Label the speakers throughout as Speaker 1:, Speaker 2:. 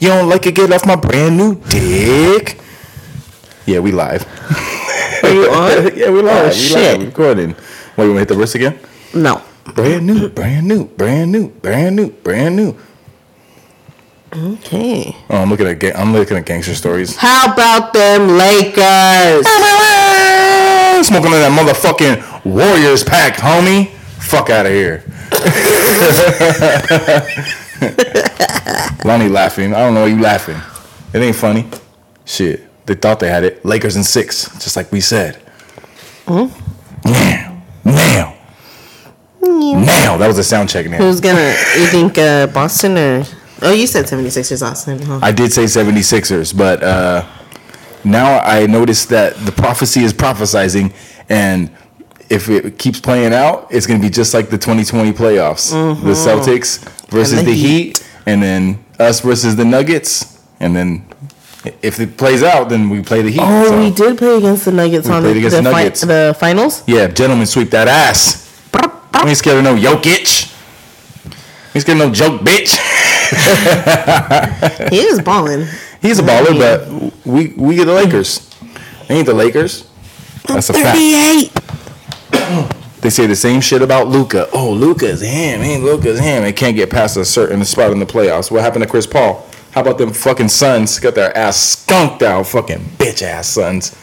Speaker 1: You don't like it? Get off my brand new dick. Yeah, we live.
Speaker 2: Are you on?
Speaker 1: yeah, we live.
Speaker 2: Oh,
Speaker 1: we
Speaker 2: shit.
Speaker 1: live. Recording. Wait, you want to hit the wrist again?
Speaker 2: No.
Speaker 1: Brand new, brand new, brand new, brand new, brand new.
Speaker 2: Okay.
Speaker 1: Oh, I'm looking at ga- I'm looking at gangster stories.
Speaker 2: How about them Lakers?
Speaker 1: Smoking on that motherfucking Warriors pack, homie. Fuck out of here. Lonnie laughing. I don't know why you laughing. It ain't funny. Shit. They thought they had it. Lakers in six, just like we said. Now. Now. Now. That was a sound check now.
Speaker 2: Who's gonna? You think uh, Boston or? Oh, you said 76ers Austin, huh?
Speaker 1: I did say 76ers, but uh, now I noticed that the prophecy is prophesizing, and if it keeps playing out, it's going to be just like the 2020 playoffs the Celtics versus
Speaker 2: the
Speaker 1: the Heat. and then us versus the Nuggets. And then if it plays out, then we play the Heat.
Speaker 2: Oh,
Speaker 1: So,
Speaker 2: we did play against the Nuggets
Speaker 1: We
Speaker 2: on the, the,
Speaker 1: the
Speaker 2: fi- the finals.
Speaker 1: yeah, gentlemen, sweep that ass. We ain't scared of no Jokic. We ain't scared of no joke, bitch.
Speaker 2: He is balling.
Speaker 1: He's a baller, but we we get the Lakers. They ain't the Lakers. That's a fact.
Speaker 2: 38.
Speaker 1: They say the same shit about Luka. Oh, Luka's him. Ain't Luka's him. They can't get past a certain spot in the playoffs. What happened to Chris Paul? How about them fucking Suns? Got their ass skunked out. Fucking bitch ass Suns.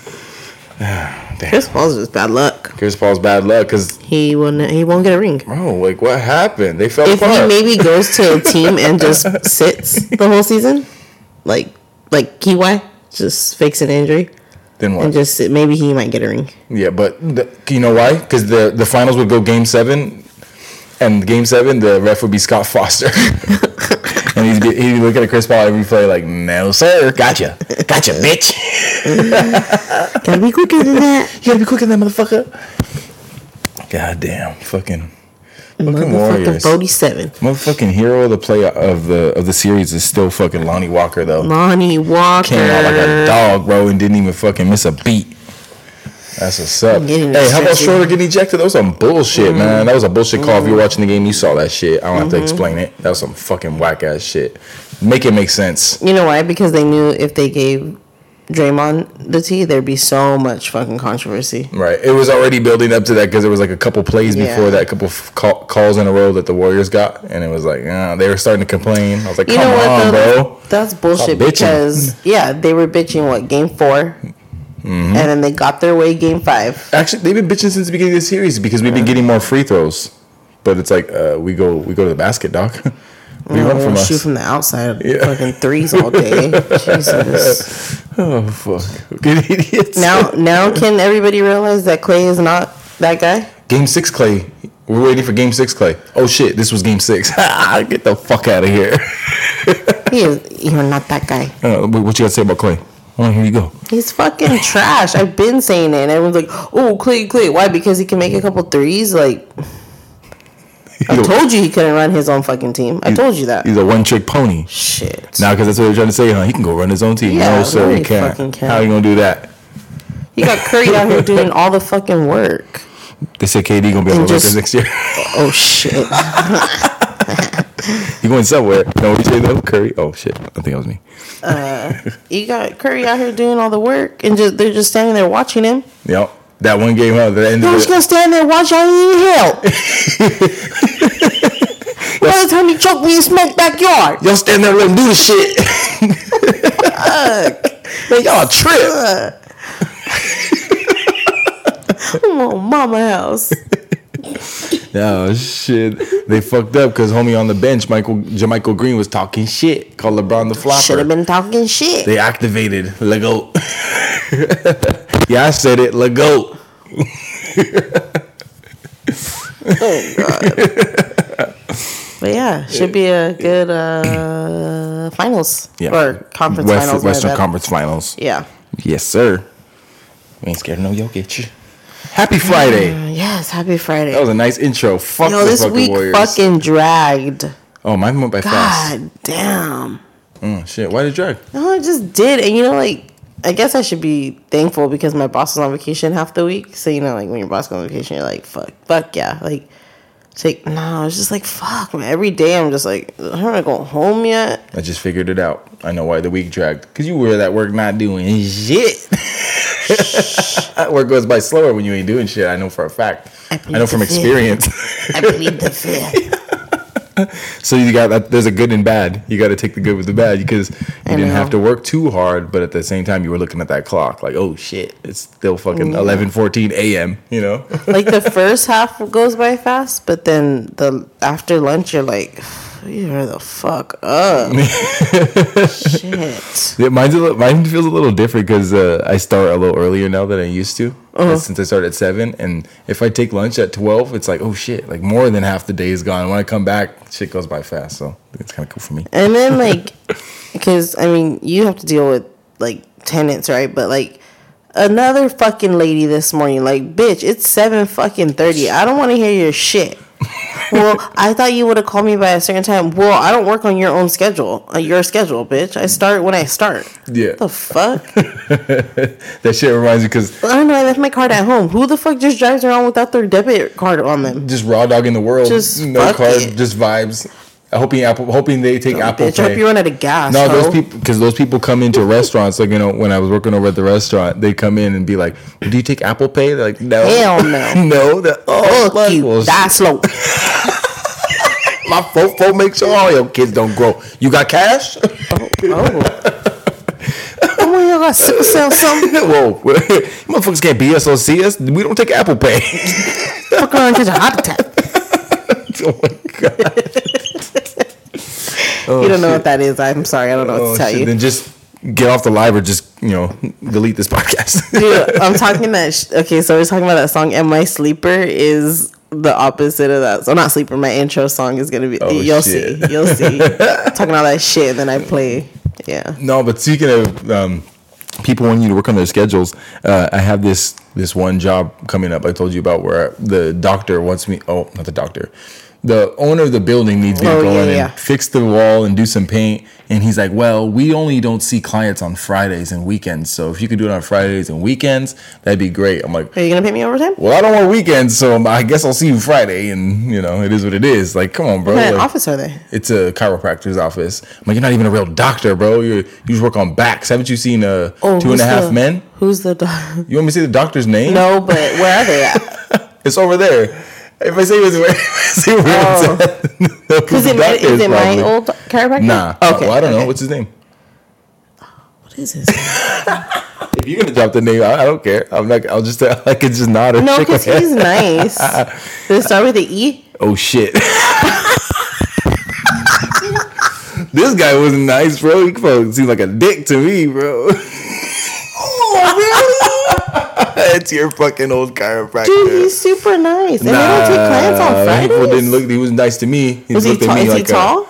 Speaker 2: Chris Paul's just bad luck.
Speaker 1: Chris Paul's bad luck because
Speaker 2: He won't. He won't get a ring.
Speaker 1: bro, like what happened? They fell
Speaker 2: If he maybe goes to a team and just sits the whole season, like like Kawhi, just fakes an injury
Speaker 1: then what?
Speaker 2: and just maybe he might get a ring.
Speaker 1: Yeah, but the, you know why? Because the the finals would go game seven, and game seven the ref would be Scott Foster, and he'd be he'd be looking at Chris Paul every play like, no sir, gotcha, gotcha, bitch.
Speaker 2: Gotta be quicker than that.
Speaker 1: You gotta be quicker than that motherfucker. God damn, fucking, fucking
Speaker 2: Motherfucking
Speaker 1: Warriors.
Speaker 2: forty-seven.
Speaker 1: Motherfucking hero of the play of the of the series is still fucking Lonnie Walker though.
Speaker 2: Lonnie Walker.
Speaker 1: Came out like a dog, bro, and didn't even fucking miss a beat. That's what's up. Hey, how about. Schroeder getting ejected? That was some bullshit, mm-hmm. man. That was a bullshit call. If you're mm-hmm. watching the game, you saw that shit. I don't have to mm-hmm. explain it. That was some fucking whack ass shit. Make it make sense.
Speaker 2: You know why? Because they knew if they gave Draymond the T, there'd be so much fucking controversy.
Speaker 1: Right. It was already building up to that because there was like a couple plays
Speaker 2: Yeah.
Speaker 1: before that, couple call, calls in a row that the Warriors got, and it was like uh, they were starting to complain. I was like,
Speaker 2: You
Speaker 1: come
Speaker 2: know what?
Speaker 1: on,
Speaker 2: though?
Speaker 1: bro.
Speaker 2: That's bullshit because yeah, they were bitching what game 4
Speaker 1: Mm-hmm.
Speaker 2: and then they got their way game five.
Speaker 1: Actually, they've been bitching since the beginning of the series because we've been getting more free throws. But it's like uh, we go we go to the basket, doc. Do you want from
Speaker 2: Oh,
Speaker 1: us?
Speaker 2: shoot from the outside,
Speaker 1: Yeah.
Speaker 2: fucking threes all day. Jesus.
Speaker 1: Oh fuck! Good idiots.
Speaker 2: Now, now can everybody realize that Clay is not that guy?
Speaker 1: game six, Clay. We're waiting for game six, Clay. Oh shit! This was game six. Get the fuck out of here.
Speaker 2: He is. You're not that guy.
Speaker 1: Uh, what you got to say about Clay? Oh, here you go.
Speaker 2: He's fucking trash. I've been saying it, and everyone's like, "Oh, Clay, Clay, why? Because he can make a couple threes? Like, I told you he couldn't run his own fucking team. I told you that.
Speaker 1: He's a one trick pony.
Speaker 2: Shit.
Speaker 1: Now, because that's what they're trying to say, huh? He can go run his own team.
Speaker 2: Yeah,
Speaker 1: no, sir,
Speaker 2: no,
Speaker 1: he can't.
Speaker 2: can't.
Speaker 1: How you gonna do that?
Speaker 2: He got Curry out here doing all the fucking work.
Speaker 1: They said KD gonna be on
Speaker 2: And
Speaker 1: the Lakers next year.
Speaker 2: Oh shit.
Speaker 1: he going somewhere. No, what you say though? Curry. Oh shit! I think that was me.
Speaker 2: Uh, you got Curry out here doing all the work, and just they're just standing there watching him.
Speaker 1: Yep. That one game, huh? The end
Speaker 2: You're just gonna stand there watching. I need help. By the time you choke me in smoke backyard.
Speaker 1: Y'all stand there and let him do the shit. Man, y'all trip.
Speaker 2: I'm on mama house.
Speaker 1: Oh shit! They fucked up because homie on the bench, Michael JaMychal Green was talking shit. Called LeBron the flopper.
Speaker 2: Should have been talking shit.
Speaker 1: They activated Lego. yeah, I said it. Lego.
Speaker 2: But yeah, should be a good uh finals
Speaker 1: Yeah.
Speaker 2: or conference
Speaker 1: West-
Speaker 2: finals.
Speaker 1: Western. Conference Finals.
Speaker 2: Yeah.
Speaker 1: Yes, sir. We ain't scared of no Jokic. Happy Friday.
Speaker 2: Uh, yes. Happy Friday.
Speaker 1: That was a nice intro. Fuck
Speaker 2: Yo, this
Speaker 1: fucking
Speaker 2: week
Speaker 1: Warriors.
Speaker 2: fucking dragged.
Speaker 1: oh, mine went by fast.
Speaker 2: God damn.
Speaker 1: Oh, shit. Why did it drag?
Speaker 2: No, it just did. And you know, like, I guess I should be thankful because my boss was on vacation half the week. So, you know, like, when your boss goes on vacation, you're like, fuck, fuck yeah. Like, take no. It's just like fuck, man. Every day I'm just like, I haven't go home yet.
Speaker 1: I just figured it out. I know why the week dragged. Because you were at work not doing shit. work goes by slower when you ain't doing shit. I know for a fact.
Speaker 2: I
Speaker 1: I, know from experience.
Speaker 2: I plead the fifth.
Speaker 1: so you got that. There's a good and bad. You got to take the good with the bad because you
Speaker 2: I
Speaker 1: didn't
Speaker 2: know.
Speaker 1: have to work too hard, but at the same time you were looking at that clock like, oh shit, it's still fucking
Speaker 2: Yeah.
Speaker 1: 11, 14 a.m. You know.
Speaker 2: like the first half goes by fast, but then the after lunch you're like, you're the fuck up. Shit.
Speaker 1: Yeah, mine's a little, mine feels a little different because uh, I start a little earlier now than I used to.
Speaker 2: Uh-huh.
Speaker 1: Since I start at seven, and if I take lunch at twelve, it's like oh shit, like more than half the day is gone. When I come back, shit goes by fast, so it's kind of cool for me.
Speaker 2: And then like, because I mean, you have to deal with like tenants, right? But like. Another fucking lady this morning, like, bitch, it's seven fucking thirty. I don't want to hear your shit. Well, I thought you would have called me by a certain time. Well, I don't work on your own schedule, on your schedule, bitch. I start when I start.
Speaker 1: Yeah,
Speaker 2: The fuck?
Speaker 1: that shit reminds me because
Speaker 2: I don't know. I left my card at home. Who the fuck just drives around without their debit card on them?
Speaker 1: just raw dog in the world,
Speaker 2: Just
Speaker 1: no card,
Speaker 2: it.
Speaker 1: just vibes. Hoping Apple, hoping they take Apple
Speaker 2: Bitch, I hope
Speaker 1: Pay.
Speaker 2: you run out of gas.
Speaker 1: No,
Speaker 2: ho.
Speaker 1: those people because those people come into restaurants. Like you know, when I was working over at the restaurant, they come in and be like, "Do you take Apple Pay?" They're like, "No,
Speaker 2: Hell no.
Speaker 1: no." Oh,
Speaker 2: Fuck you.
Speaker 1: well,
Speaker 2: Die slow.
Speaker 1: my fofo make sure all your kids don't grow. You got cash?
Speaker 2: Oh. Oh, oh you got sickle cell something?
Speaker 1: Whoa, motherfuckers can't BSOC us. We don't take Apple Pay.
Speaker 2: Fuck around and catch a heart attack.
Speaker 1: oh my god.
Speaker 2: You don't know what that is. I'm sorry. I don't know what
Speaker 1: Oh,
Speaker 2: to tell
Speaker 1: shit.
Speaker 2: you.
Speaker 1: Then just get off the live or just you know delete this podcast.
Speaker 2: Dude, I'm talking that. Sh- okay, so we're talking about that song, and my sleeper is the opposite of that. So not sleeper. My intro song is gonna be.
Speaker 1: Oh,
Speaker 2: you'll
Speaker 1: shit.
Speaker 2: see. You'll see. talking all that shit, and then I play. Yeah.
Speaker 1: No, but speaking of um, people wanting you to work on their schedules, uh, I have this this one job coming up. I told you about where the doctor wants me. Oh, not the doctor. The owner of the building needs me
Speaker 2: Oh,
Speaker 1: to go in and fix the wall and do some paint. And he's like, "Well, we only don't see clients on Fridays and weekends. So if you could do it on Fridays and weekends, that'd be great." I'm like,
Speaker 2: Are you gonna pay me overtime?
Speaker 1: "Well, I don't want weekends, so I guess I'll see you Friday." And you know, it is what it is. Like, come on, bro.
Speaker 2: What kind of
Speaker 1: Like-
Speaker 2: office are they?
Speaker 1: it's a chiropractor's office. I'm like, you're not even a real doctor, bro. You you just work on backs. Haven't you seen uh, Two and
Speaker 2: Oh,
Speaker 1: a Half
Speaker 2: the-
Speaker 1: Men?
Speaker 2: Who's the doc?
Speaker 1: You want me to see the doctor's name?
Speaker 2: No, but where are they at?
Speaker 1: it's over there. If I say it was if I say where
Speaker 2: Oh.
Speaker 1: it's at,
Speaker 2: Is it, my, is it my old chiropractor?
Speaker 1: Nah.
Speaker 2: Okay.
Speaker 1: Well, I don't know. What's his name?
Speaker 2: What is his? Name?
Speaker 1: if you're gonna drop the name, I, I don't care. I'm not. I'll just. I can just nod or
Speaker 2: No, because he's nice. Does it start with the E?
Speaker 1: Oh shit. this guy wasn't nice, bro. He seemed like a dick to me, bro.
Speaker 2: Oh, really?
Speaker 1: it's your fucking old chiropractor.
Speaker 2: Dude, he's super nice. And they don't take clients on
Speaker 1: Nah,
Speaker 2: Fridays.
Speaker 1: People didn't look. He was nice to me. He
Speaker 2: Was he
Speaker 1: looked at
Speaker 2: tall?
Speaker 1: me
Speaker 2: Is he
Speaker 1: like a-
Speaker 2: tall?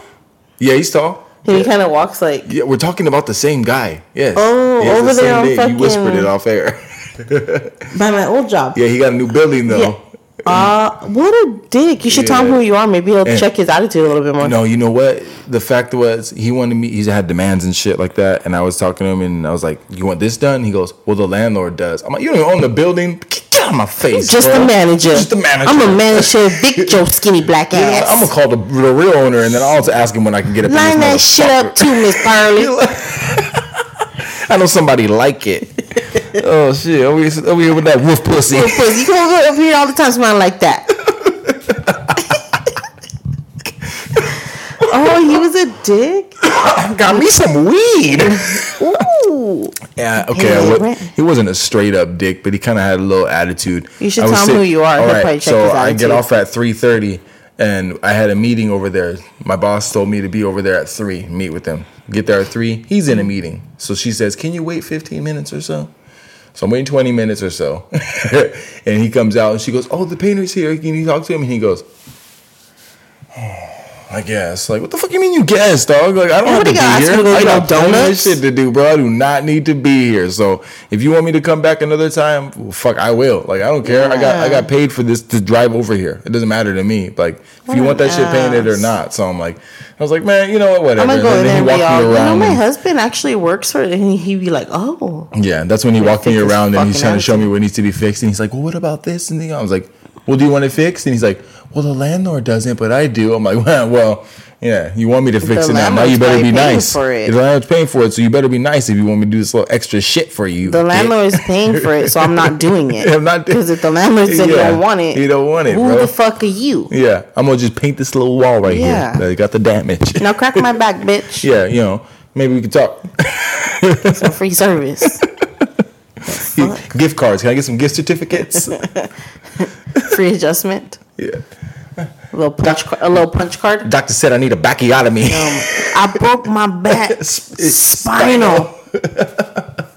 Speaker 1: yeah, he's tall.
Speaker 2: And he kind of walks like.
Speaker 1: Yeah, we're talking about the same guy. Yes.
Speaker 2: Oh,
Speaker 1: He
Speaker 2: over
Speaker 1: the
Speaker 2: there on
Speaker 1: same name. You whispered it off air.
Speaker 2: By my old job.
Speaker 1: Yeah, he got a new building though.
Speaker 2: Yeah. Uh, what a dick. You should tell him who you are. Maybe he'll
Speaker 1: And-
Speaker 2: check his attitude a little bit more.
Speaker 1: No, you know what? The fact was, he wanted me. He had demands and shit like that, and I was talking to him, and I was like, "You want this done?" He goes, "Well, the landlord does." I'm like, "You don't even own the building. Get out of my face,
Speaker 2: Just
Speaker 1: bro.
Speaker 2: the manager.
Speaker 1: Just the manager.
Speaker 2: I'm a manager, Vic Joe skinny black
Speaker 1: You know
Speaker 2: ass.
Speaker 1: I'm gonna call the, the real owner, and then I'll also ask him when I can get up.
Speaker 2: Line that shit up too, Miss Parley.
Speaker 1: I know somebody like it. Oh shit! Over here, over here with that wolf pussy.
Speaker 2: Because you come over here all the time smiling like that. oh, he was a dick?
Speaker 1: Got me some weed.
Speaker 2: Ooh.
Speaker 1: Yeah, okay.
Speaker 2: Hey,
Speaker 1: he wasn't a straight up dick, but he kind of had a little attitude.
Speaker 2: You should tell him
Speaker 1: sick-
Speaker 2: who you are.
Speaker 1: All
Speaker 2: check
Speaker 1: so I get off at three thirty, and I had a meeting over there. My boss told me to be over there at three, meet with him. Get there at three. He's in a meeting, so she says, "Can you wait fifteen minutes or so?" So I'm waiting 20 minutes or so. and he comes out and she goes, Oh, the painter's here. Can you talk to him? And he goes, oh, I guess. Like, what the fuck you mean you guess, dog? Like, I don't have to be here.
Speaker 2: to
Speaker 1: I got
Speaker 2: donuts.
Speaker 1: shit to do, bro. I do not need to be here. So if you want me to come back another time, well, fuck, I will. Like, I don't care. I got I got paid for this to drive over here. It doesn't matter to me. Like, if
Speaker 2: What
Speaker 1: you want
Speaker 2: an
Speaker 1: that shit painted or not. So I'm like, I was like, man, you know what? Whatever.
Speaker 2: I'm gonna go
Speaker 1: And then
Speaker 2: and
Speaker 1: he walked
Speaker 2: all,
Speaker 1: me
Speaker 2: you know, my husband actually works for it. And he'd be like, oh.
Speaker 1: yeah, that's when he walked me around and he's trying to show me what needs to be fixed. And he's like, well, what about this? And I was like, well, do you want it fixed? And he's like, well, the landlord doesn't, but I do. I'm like, well, well yeah, you want me to fix
Speaker 2: The
Speaker 1: it now? Now you better be nice.
Speaker 2: for it.
Speaker 1: The landlord's paying for it, so you better be nice if you want me to do this little extra shit for you.
Speaker 2: The landlord is paying for it, so I'm not doing it.
Speaker 1: I'm not doing-
Speaker 2: because if the landlord said he
Speaker 1: Yeah,
Speaker 2: don't want it,
Speaker 1: he don't want it,
Speaker 2: Who
Speaker 1: bro.
Speaker 2: the fuck are you?
Speaker 1: Yeah, I'm gonna just paint this little wall right
Speaker 2: Yeah.
Speaker 1: here. That got the damage.
Speaker 2: Now crack my back, bitch.
Speaker 1: yeah, you know, maybe we could talk.
Speaker 2: Some free service.
Speaker 1: Gift cards. Can I get some gift certificates?
Speaker 2: Free adjustment.
Speaker 1: yeah.
Speaker 2: A little punch. Car- a little punch card.
Speaker 1: Doctor said I need a backiotomy.
Speaker 2: I broke my back.
Speaker 1: Sp-
Speaker 2: Spinal.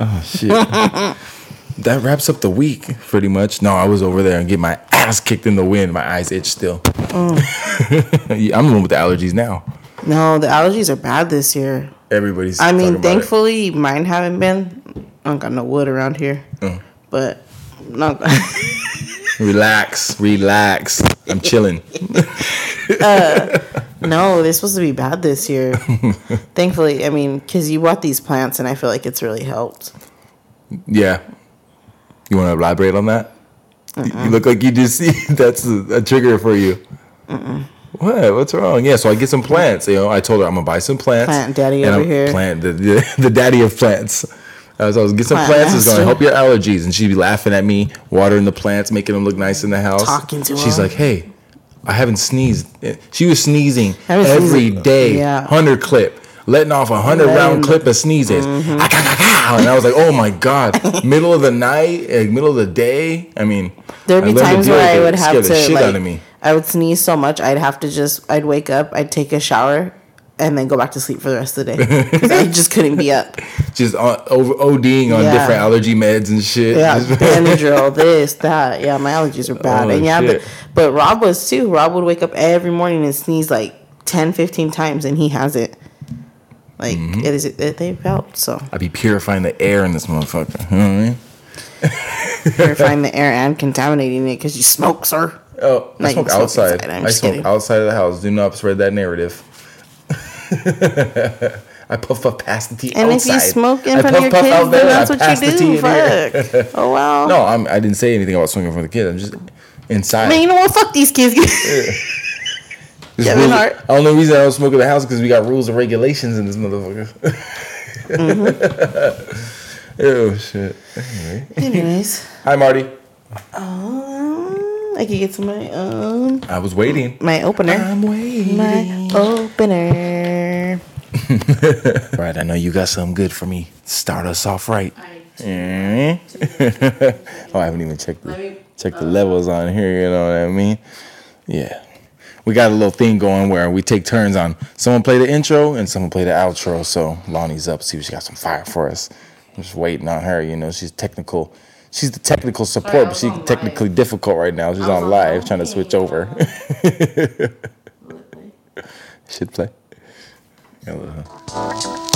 Speaker 1: Oh shit. that wraps up the week pretty much. No, I was over there and get my ass kicked in the wind. My eyes itch still. Yeah, I'm the one with the allergies now.
Speaker 2: No, the allergies are bad this year.
Speaker 1: Everybody's.
Speaker 2: I mean, thankfully, mine haven't been. I don't got no wood around here,
Speaker 1: Mm.
Speaker 2: but no.
Speaker 1: Relax, relax. I'm chilling.
Speaker 2: Uh, no, they're supposed to be bad this year. thankfully, I mean, because you bought these plants, and I feel like it's really helped.
Speaker 1: Yeah. You want to elaborate on that? You look like you just see that's a, a trigger for you. What? What's wrong? Yeah, so I get some plants. You know, I told her I'm gonna buy some plants.
Speaker 2: Plant daddy over
Speaker 1: I'm-
Speaker 2: here.
Speaker 1: Plant the, the, the daddy of plants. I was, was get some
Speaker 2: Plant
Speaker 1: plants. It's gonna help your allergies, and she'd be laughing at me, watering the plants, making them look nice in the house.
Speaker 2: Talking to
Speaker 1: She's
Speaker 2: them.
Speaker 1: like, "Hey, I haven't sneezed." She was sneezing
Speaker 2: Haven't
Speaker 1: every
Speaker 2: sneezed-
Speaker 1: day,
Speaker 2: yeah.
Speaker 1: hundred clip, letting off a hundred round clip of sneezes.
Speaker 2: Mm-hmm.
Speaker 1: And I was like, "Oh my god!" middle of the night, like, middle of the day. I mean,
Speaker 2: There'd be times where I would have to
Speaker 1: shit
Speaker 2: like,
Speaker 1: out of me.
Speaker 2: I would sneeze so much I'd have to just I'd wake up, I'd take a shower, and then go back to sleep for the rest of the day. I just couldn't be up.
Speaker 1: Just on, over ODing on
Speaker 2: Yeah.
Speaker 1: different allergy meds and shit.
Speaker 2: Yeah, Benadryl, this, that. Yeah, my allergies are bad.
Speaker 1: Oh,
Speaker 2: and yeah,
Speaker 1: shit.
Speaker 2: but, but Rob was too. Rob would wake up every morning and sneeze like 10, 15 times, and he has it. Like
Speaker 1: Mm-hmm.
Speaker 2: it is, it, they felt so.
Speaker 1: I'd be purifying the air in this motherfucker. You know what I mean?
Speaker 2: Purifying the air and contaminating it because you smoke, sir.
Speaker 1: Oh, I
Speaker 2: No,
Speaker 1: smoke outside.
Speaker 2: I'm
Speaker 1: I smoke
Speaker 2: kidding.
Speaker 1: outside of the house. Do not spread that narrative. I puff up past the tea
Speaker 2: And
Speaker 1: outside.
Speaker 2: if you smoke in
Speaker 1: I
Speaker 2: front of your kids,
Speaker 1: out
Speaker 2: then that's
Speaker 1: I
Speaker 2: what you do. Fuck. Oh wow.
Speaker 1: No, I'm, I didn't say anything about smoking in front of the kids. I'm just inside.
Speaker 2: Man, you know what? Fuck these kids.
Speaker 1: There's
Speaker 2: Kevin Hart.
Speaker 1: The only reason I don't smoke in the house because we got rules and regulations in this motherfucker.
Speaker 2: Mm-hmm.
Speaker 1: oh shit.
Speaker 2: Anyways,
Speaker 1: Hi Marty.
Speaker 2: um, I could get to my um
Speaker 1: I was waiting.
Speaker 2: my opener.
Speaker 1: I'm waiting.
Speaker 2: My opener.
Speaker 1: Right, I know you got something good for me. Start us off right. Eh? oh, I haven't even checked the check the levels on here. You know what I mean? Yeah, we got a little thing going where we take turns on someone play the intro and someone play the outro. So Lonnie's up, see if she got some fire for us. I'm just waiting on her. You know, she's technical. She's the technical support, but she's technically difficult right now. She's on live trying to switch over. Should play. Yeah,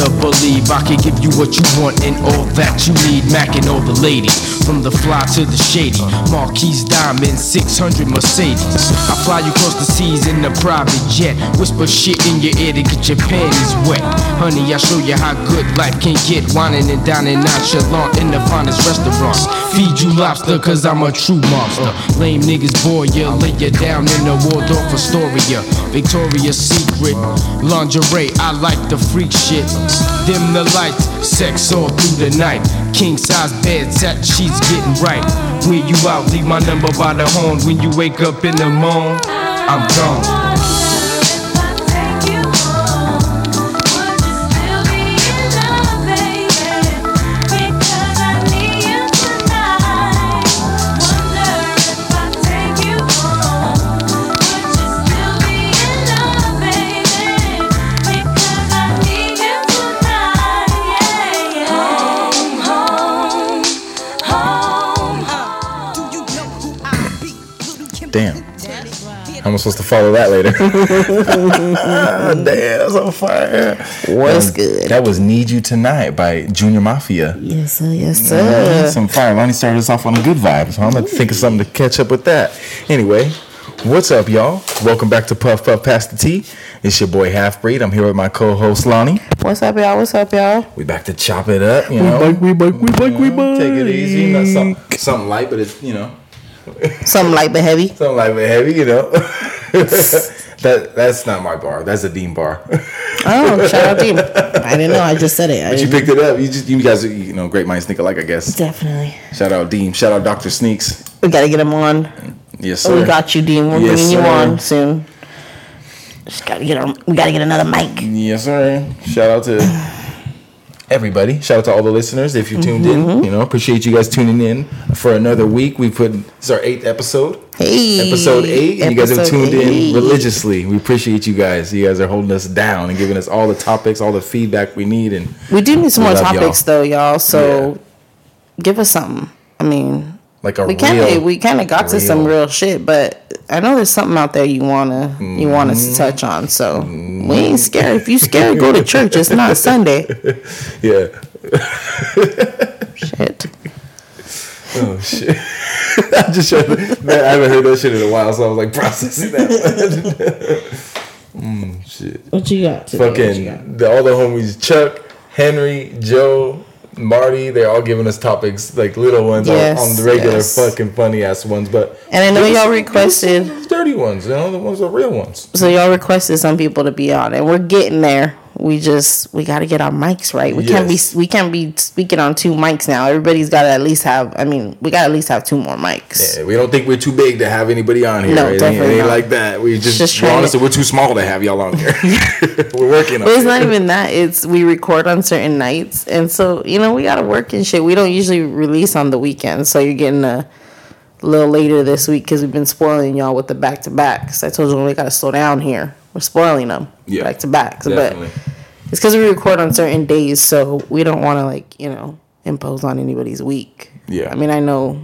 Speaker 3: to believe I can give you what you want and all that you need. Macking all the ladies, from the fly to the shady. Marquise Diamond, 600 Mercedes. I fly you across the seas in a private jet. Whisper shit in your ear to get your panties wet. Honey, I show you how good life can get. Whining and dining nonchalant in the finest restaurants. Feed you lobster, cause I'm a true monster. Lame niggas bore you, lay ya down in the Waldorf Astoria. Victoria's Secret, lingerie, I like the freak shit. Dim the lights, sex all through the night. King size bed, satin sheets getting right. Where you out, leave my number by the horn. When you wake up in the morning, I'm gone.
Speaker 1: How am I supposed to follow that later? Damn, that's on fire.
Speaker 2: What's
Speaker 1: Um,
Speaker 2: good?
Speaker 1: That was "Need You Tonight" by Junior Mafia.
Speaker 2: Yes, sir. Yes, sir.
Speaker 1: Some fire. Lonnie started us off on a good vibe, so I'm gonna think of something to catch up with that. Anyway, what's up, y'all? Welcome back to Puff Puff Pass the Tea. It's your boy Half Breed. I'm here with my co-host Lonnie.
Speaker 2: What's up, y'all? What's up, y'all?
Speaker 1: We back to chop it up, you know.
Speaker 3: we bike, we bike, we bike.
Speaker 1: Take it easy. Not some, something light, but it's you know
Speaker 2: Something light but heavy.
Speaker 1: something light but heavy, you know. that that's not my bar. That's a Dean bar.
Speaker 2: Oh, shout out Dean. I didn't know. I just said it. I
Speaker 1: but you picked it up. You just you guys, are, you know, great minds think alike, I guess.
Speaker 2: Definitely.
Speaker 1: Shout out Dean. Shout out Doctor Sneaks.
Speaker 2: We gotta get him on.
Speaker 1: Yes, sir.
Speaker 2: We got you, Dean. We're
Speaker 1: Yes,
Speaker 2: bringing you on soon. Just gotta get. We gotta get another mic.
Speaker 1: Yes, sir. Shout out to everybody. Shout out to all the listeners. If you tuned
Speaker 2: Mm-hmm.
Speaker 1: in, you know, appreciate you guys tuning in for another week. We put this is our eighth episode,
Speaker 2: Hey,
Speaker 1: episode eight, and you guys have tuned
Speaker 2: eight.
Speaker 1: in religiously. We appreciate you guys. You guys are holding us down and giving us all the topics, all the feedback we need, and
Speaker 2: We do need some more
Speaker 1: love y'all.
Speaker 2: topics, though, y'all. So give us something. I mean,
Speaker 1: like a
Speaker 2: we kind of we kind of got to some
Speaker 1: real-
Speaker 2: real shit, but I know there's something out there you wanna you want us to touch on. So we ain't scared. If you scared, go to church. It's not Sunday.
Speaker 1: yeah.
Speaker 2: Shit.
Speaker 1: Oh shit! I just tried to, man, I haven't heard that shit in a while, so I was like processing that. mm, shit.
Speaker 2: What you got? Today? What you got?
Speaker 1: fucking the, all the homies Chuck, Henry, Joe, Marty, they're all giving us topics like little ones on-
Speaker 2: Yes,
Speaker 1: on, the regular
Speaker 2: yes.
Speaker 1: fucking funny ass ones, but
Speaker 2: And I know y'all requested-
Speaker 1: dirty ones, you know, the ones are real ones.
Speaker 2: So y'all requested some people to be on, and we're getting there. We just we got to get our mics right. We can't be we can't be speaking on two mics now. Everybody's got to at least have. I mean, we got to at least have two more mics.
Speaker 1: Yeah, we don't think we're too big to have anybody on here.
Speaker 2: No,
Speaker 1: it ain't,
Speaker 2: definitely
Speaker 1: it ain't
Speaker 2: not.
Speaker 1: like that. We just,
Speaker 2: Just
Speaker 1: honestly,
Speaker 2: to-
Speaker 1: we're too small to have y'all on here. we're working on
Speaker 2: But it's
Speaker 1: it.
Speaker 2: not even that. It's we record on certain nights, and so you know we got to work and shit. We don't usually release on the weekends, so you're getting a little later this week because we've been spoiling y'all with the back to backs. I told you we got to slow down here. We're spoiling them
Speaker 1: Yeah,
Speaker 2: back to backs, but. It's because we record on certain days, so we don't want to like you know impose on anybody's week.
Speaker 1: Yeah.
Speaker 2: I mean I know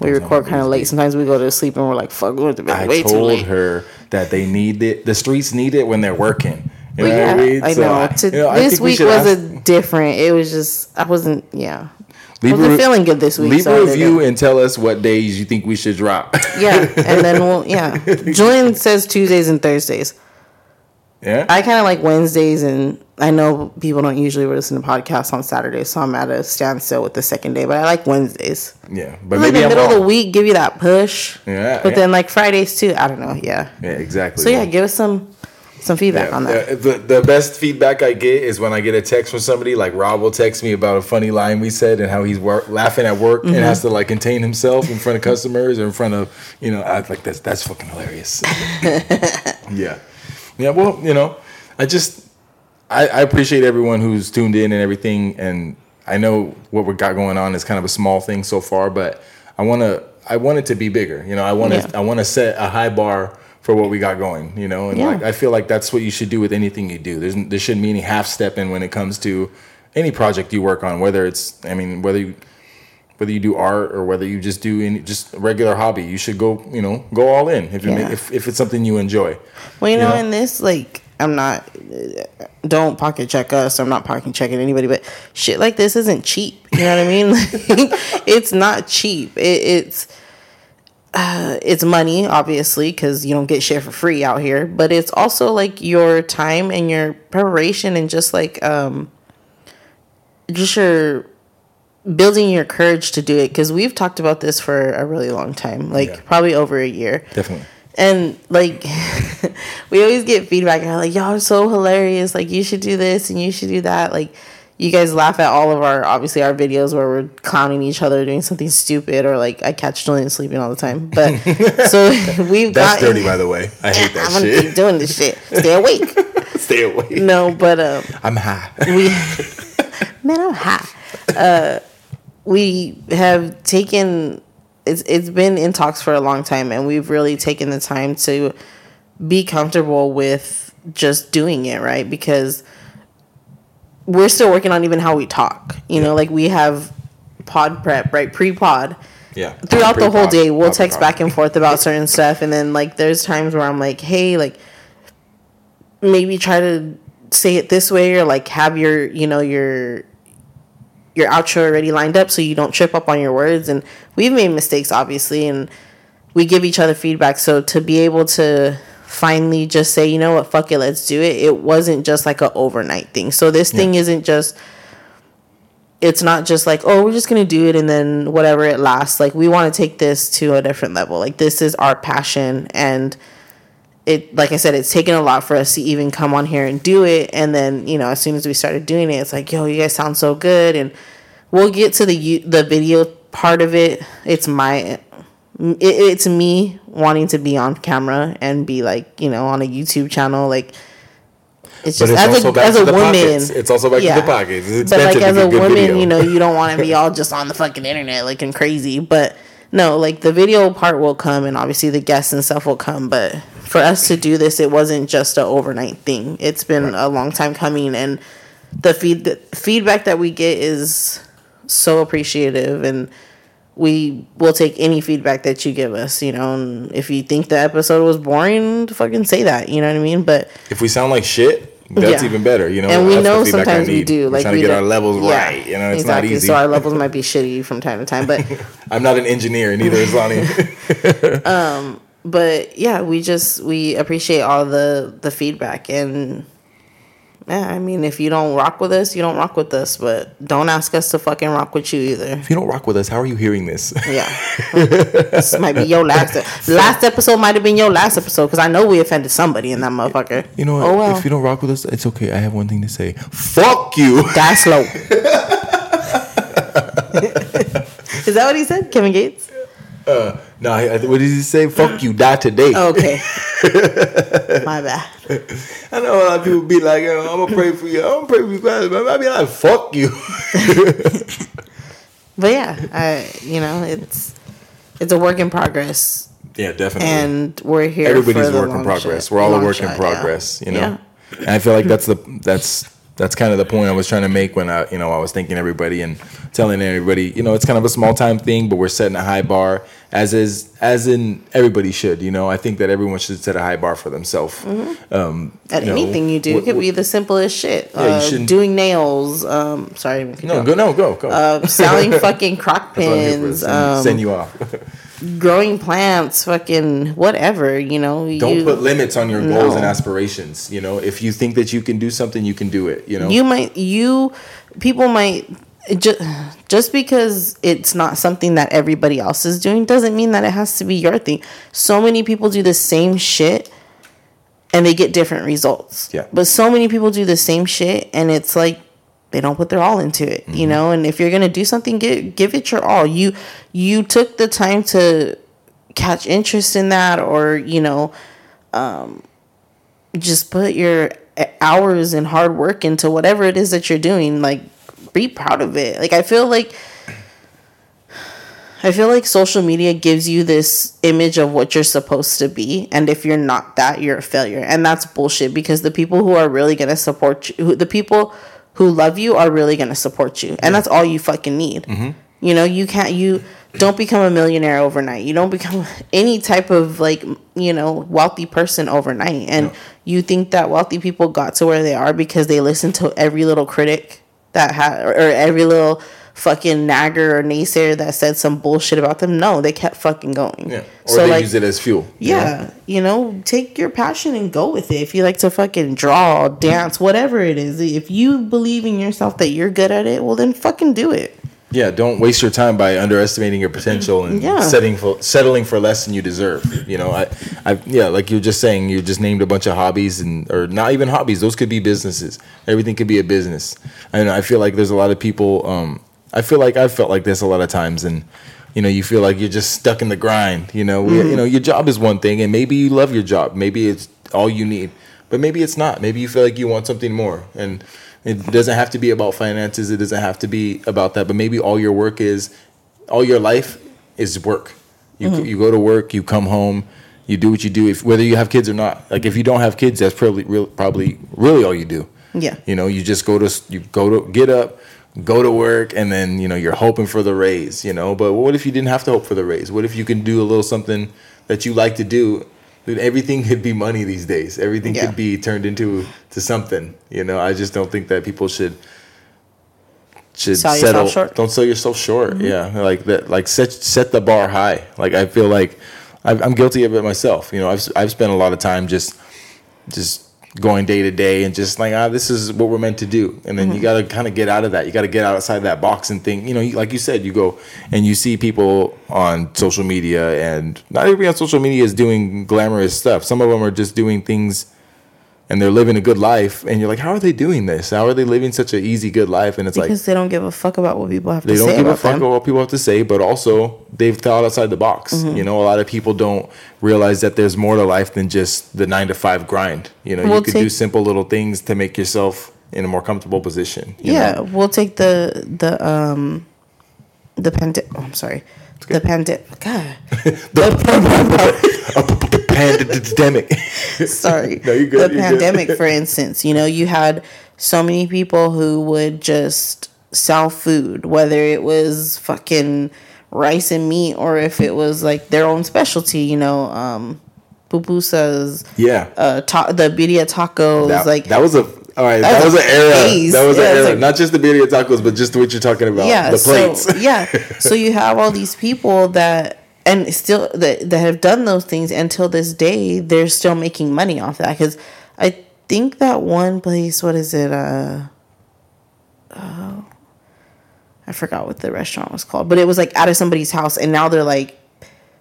Speaker 2: we record kind of late. Sometimes we go to sleep and we're like, "Fuck, we went to bed
Speaker 1: I
Speaker 2: way too
Speaker 1: told her that they need it. The streets need it when they're working. You know
Speaker 2: yeah,
Speaker 1: I mean?
Speaker 2: I
Speaker 1: So
Speaker 2: know.
Speaker 1: I-
Speaker 2: To-
Speaker 1: you know,
Speaker 2: this
Speaker 1: we
Speaker 2: week
Speaker 1: should
Speaker 2: was
Speaker 1: ask-
Speaker 2: a different. It was just I wasn't. Yeah,
Speaker 1: leave
Speaker 2: wasn't
Speaker 1: a
Speaker 2: feeling good this week.
Speaker 1: Leave
Speaker 2: so I
Speaker 1: a review and tell us what days you think we should drop.
Speaker 2: Yeah, and then we'll yeah. Julian says Tuesdays and Thursdays.
Speaker 1: Yeah.
Speaker 2: I kind of like Wednesdays, and I know people don't usually listen to podcasts on Saturdays, so I'm at a standstill with the second day. But I like Wednesdays.
Speaker 1: yeah. But
Speaker 2: like
Speaker 1: maybe
Speaker 2: the
Speaker 1: I'm
Speaker 2: middle of the week, give you that push.
Speaker 1: Yeah,
Speaker 2: But
Speaker 1: yeah.
Speaker 2: then like Fridays too. I don't know. Yeah.
Speaker 1: Yeah, exactly.
Speaker 2: So yeah, give us some some feedback
Speaker 1: Yeah,
Speaker 2: on that.
Speaker 1: uh, The, the best feedback I get is when I get a text from somebody like Rob will text me about a funny line we said and how he's wor- laughing at work
Speaker 2: Mm-hmm.
Speaker 1: and has to like contain himself in front of customers or in front of you know I like that's that's fucking hilarious. yeah, yeah. Well, you know, I just I, I appreciate everyone who's tuned in and everything, and I know what we got going on is kind of a small thing so far, but I want to I want it to be bigger. You know, I want to
Speaker 2: Yeah.
Speaker 1: I want to set a high bar for what we got going. You know, and
Speaker 2: Yeah.
Speaker 1: like I feel like that's what you should do with anything you do. There's there shouldn't be any half stepping when it comes to any project you work on, whether it's I mean whether you whether you do art or whether you just do any just a regular hobby, you should go you know go all in if you
Speaker 2: Yeah.
Speaker 1: if if it's something you enjoy.
Speaker 2: Well, you know,
Speaker 1: know?
Speaker 2: in this, like, I'm not. Don't pocket check us. I'm not pocket checking anybody, but shit like this isn't cheap. You know what I mean? Like, it's not cheap. It, it's. Uh, it's money, obviously, because you don't get shit for free out here. But it's also like your time and your preparation, and just like um, just your building your courage to do it. Because we've talked about this for a really long time, like
Speaker 1: Yeah.
Speaker 2: probably over a year.
Speaker 1: Definitely.
Speaker 2: And like, we always get feedback. And like, y'all are so hilarious. Like, you should do this and you should do that. Like, you guys laugh at all of our obviously our videos where we're clowning each other doing something stupid or like I catch Julian sleeping all the time. But so we've
Speaker 1: That's
Speaker 2: got
Speaker 1: dirty, by the way. I hate that
Speaker 2: I'm gonna keep doing this shit. Stay awake.
Speaker 1: Stay away.
Speaker 2: No, but um,
Speaker 1: I'm high.
Speaker 2: we man i'm high uh we have taken it's it's been in talks for a long time and we've really taken the time to be comfortable with just doing it right? Because we're still working on even how we talk you know like we have pod prep right? Pre-pod.
Speaker 1: Yeah.
Speaker 2: throughout the whole day we'll text back and forth about certain stuff and then like there's times where i'm like hey like maybe try to say it this way or like have your you know your your outro already lined up so you don't trip up on your words. And we've made mistakes obviously and we give each other feedback. So to be able to finally just say you know what? Fuck it let's do it it wasn't just like a overnight thing. So this thing isn't just it's not just like oh we're just gonna do it and then whatever it lasts. Like we want to take this to a different level. Like this is our passion and it like i said it's taken a lot for us to even come on here and do it and then you know as soon as we started doing it it's like yo you guys sound so good and we'll get to the the video part of it it's my it, it's me wanting to be on camera and be like you know on a youtube channel like it's just
Speaker 1: it's
Speaker 2: as a as a woman
Speaker 1: pockets. It's also back to the pockets. It's
Speaker 2: but like as
Speaker 1: to
Speaker 2: a woman
Speaker 1: video.
Speaker 2: you know you don't want to be all just on the fucking internet looking crazy but no like the video part will come and obviously the guests and stuff will come but for us to do this it wasn't just a overnight thing. It's been a long time coming and the feed the feedback that we get is so appreciative and we will take any feedback that you give us you know and if you think the episode was boring fucking say that you know what i mean? But
Speaker 1: If we sound like shit, that's
Speaker 2: Yeah.
Speaker 1: even better. You know,
Speaker 2: and we know sometimes we do.
Speaker 1: We're
Speaker 2: Like
Speaker 1: trying
Speaker 2: we
Speaker 1: to get
Speaker 2: do-
Speaker 1: our levels
Speaker 2: Yeah,
Speaker 1: right. You know, it's
Speaker 2: exactly.
Speaker 1: not easy.
Speaker 2: So our levels might be shitty from time to time, but
Speaker 1: I'm not an engineer, neither is Lonnie.
Speaker 2: Um, but yeah, we just we appreciate all the the feedback and yeah, I mean, if you don't rock with us, you don't rock with us, but don't ask us to fucking rock with you either.
Speaker 1: if you don't rock with us, how are you hearing this?
Speaker 2: Yeah, this might be your last. Last episode might have been your last episode because I know we offended somebody in that motherfucker.
Speaker 1: You know what?
Speaker 2: Oh well,
Speaker 1: If you don't rock with us, it's okay. I have one thing to say. Fuck you.
Speaker 2: die slow. Is that what he said, Kevin Gates?
Speaker 1: Uh, no, I, I- what did he say? Fuck you. Die today.
Speaker 2: Okay, my bad.
Speaker 1: I know a lot of people be like, "Oh, I'm gonna pray for you. I'm gonna pray for you, guys," but I be like, "Fuck you."
Speaker 2: But yeah, I you know it's it's a work in progress,
Speaker 1: yeah, definitely.
Speaker 2: and we're here.
Speaker 1: everybody's a work in progress.
Speaker 2: shot-
Speaker 1: We're all a
Speaker 2: long
Speaker 1: work in progress,
Speaker 2: yeah.
Speaker 1: you know.
Speaker 2: Yeah.
Speaker 1: And I feel like that's the that's that's kind of the point I was trying to make when I you know I was thanking everybody and telling everybody you know it's kind of a small time thing, but we're setting a high bar as is as in everybody should. You know, I think that everyone should set a high bar for themselves. Um,
Speaker 2: At
Speaker 1: you know,
Speaker 2: anything you do, it could be the simplest shit.
Speaker 1: Yeah,
Speaker 2: uh, doing nails. Um, sorry,
Speaker 1: No, go no go go.
Speaker 2: Uh, selling fucking Croc
Speaker 1: That's what I'm here for,
Speaker 2: pins. Um,
Speaker 1: send you off.
Speaker 2: growing plants. Fucking whatever. You know.
Speaker 1: Don't put limits on your goals and aspirations. You know, if you think that you can do something, you can do it. You know,
Speaker 2: you might you people might just just because it's not something that everybody else is doing doesn't mean that it has to be your thing so many people do the same shit and they get different results
Speaker 1: Yeah.
Speaker 2: but so many people do the same shit and it's like they don't put their all into it you
Speaker 1: Mm-hmm.
Speaker 2: know? And if you're gonna do something give, give it your all. You you took the time to catch interest in that or you know um, just put your hours and hard work into whatever it is that you're doing like be proud of it. Like i feel like i feel like social media gives you this image of what you're supposed to be and if you're not that you're a failure. And that's bullshit because the people who are really going to support you who, the people who love you are really going to support you and that's all you fucking need. Mm-hmm. You know you can't you don't become a millionaire overnight. You don't become any type of like you know wealthy person overnight. And you think that wealthy people got to where they are because they listen to every little critic that had or every little fucking nagger or naysayer that said some bullshit about them no they kept fucking going
Speaker 1: yeah. Or they use it as fuel. you know?
Speaker 2: yeah, you know, take your passion and go with it. If you like to fucking draw, dance, whatever it is, if you believe in yourself that you're good at it, well then fucking do it.
Speaker 1: Yeah, don't waste your time by underestimating your potential and
Speaker 2: Yeah.
Speaker 1: setting for, settling for less than you deserve. You know, I, I, yeah, like you're just saying, you just named a bunch of hobbies and or not even hobbies; those could be businesses. Everything could be a business. I And I feel like there's a lot of people. Um, I feel like I've felt like this a lot of times, and you know, you feel like you're just stuck in the grind. You know, we, mm-hmm. you know, your job is one thing, and maybe you love your job, maybe it's all you need, but maybe it's not. Maybe you feel like you want something more, and it doesn't have to be about finances. It doesn't have to be about that. But maybe all your work is, all your life is work. You mm-hmm. you go to work, you come home, you do what you do. If whether you have kids or not, like if you don't have kids, that's probably real, probably really all you do.
Speaker 2: Yeah.
Speaker 1: You know, you just go to you go to get up, go to work and then you know you're hoping for the raise you know? But what if you didn't have to hope for the raise? What if you can do a little something that you like to do? Dude, everything could be money these days. Everything
Speaker 2: Yeah.
Speaker 1: could be turned into to something you know? I just don't think that people should should
Speaker 2: Sell yourself
Speaker 1: settle.
Speaker 2: short. Mm-hmm.
Speaker 1: don't sell yourself short yeah. Like that like set set the bar high. Like i feel like I've, i'm guilty of it myself you know? I've i've spent a lot of time just just going day to day and just like ah this is what we're meant to do. And then
Speaker 2: Mm-hmm.
Speaker 1: you got to kind of get out of that. You got to get outside that box and think you know like you said you go and you see people on social media and not everybody on social media is doing glamorous stuff. Some of them are just doing things and they're living a good life and you're like how are they doing this how are they living such an easy good life and it's like
Speaker 2: because they don't give a fuck about what people have
Speaker 1: they
Speaker 2: to
Speaker 1: don't
Speaker 2: say
Speaker 1: give a fuck
Speaker 2: them.
Speaker 1: about what people have to say, but also they've thought outside the box.
Speaker 2: Mm-hmm.
Speaker 1: You know, a lot of people don't realize that there's more to life than just the nine to five grind. You know, you
Speaker 2: We'll
Speaker 1: could do simple little things to make yourself in a more comfortable position. you
Speaker 2: yeah,
Speaker 1: know?
Speaker 2: we'll take the the um the pandemic. Oh, I'm sorry, the pandemic. God,
Speaker 1: pandemic.
Speaker 2: sorry.
Speaker 1: No, you're good,
Speaker 2: The
Speaker 1: you're good.
Speaker 2: pandemic, for instance, you know, you had so many people who would just sell food, whether it was fucking rice and meat or if it was like their own specialty. You know, um, pupusas,
Speaker 1: yeah,
Speaker 2: uh, ta- the birria tacos,
Speaker 1: that,
Speaker 2: like
Speaker 1: that was a all right.
Speaker 2: That
Speaker 1: That,
Speaker 2: was
Speaker 1: was, an era.
Speaker 2: phase.
Speaker 1: That was
Speaker 2: Yeah,
Speaker 1: an era.
Speaker 2: like-
Speaker 1: Not just the birria tacos, but just what you're talking about.
Speaker 2: yeah,
Speaker 1: the plates.
Speaker 2: So, yeah, so you have all these people that and still that that have done those things until this day. They're still making money off that because I think that one place, what is it? Uh, oh, I forgot what the restaurant was called, but it was like out of somebody's house, and now they're like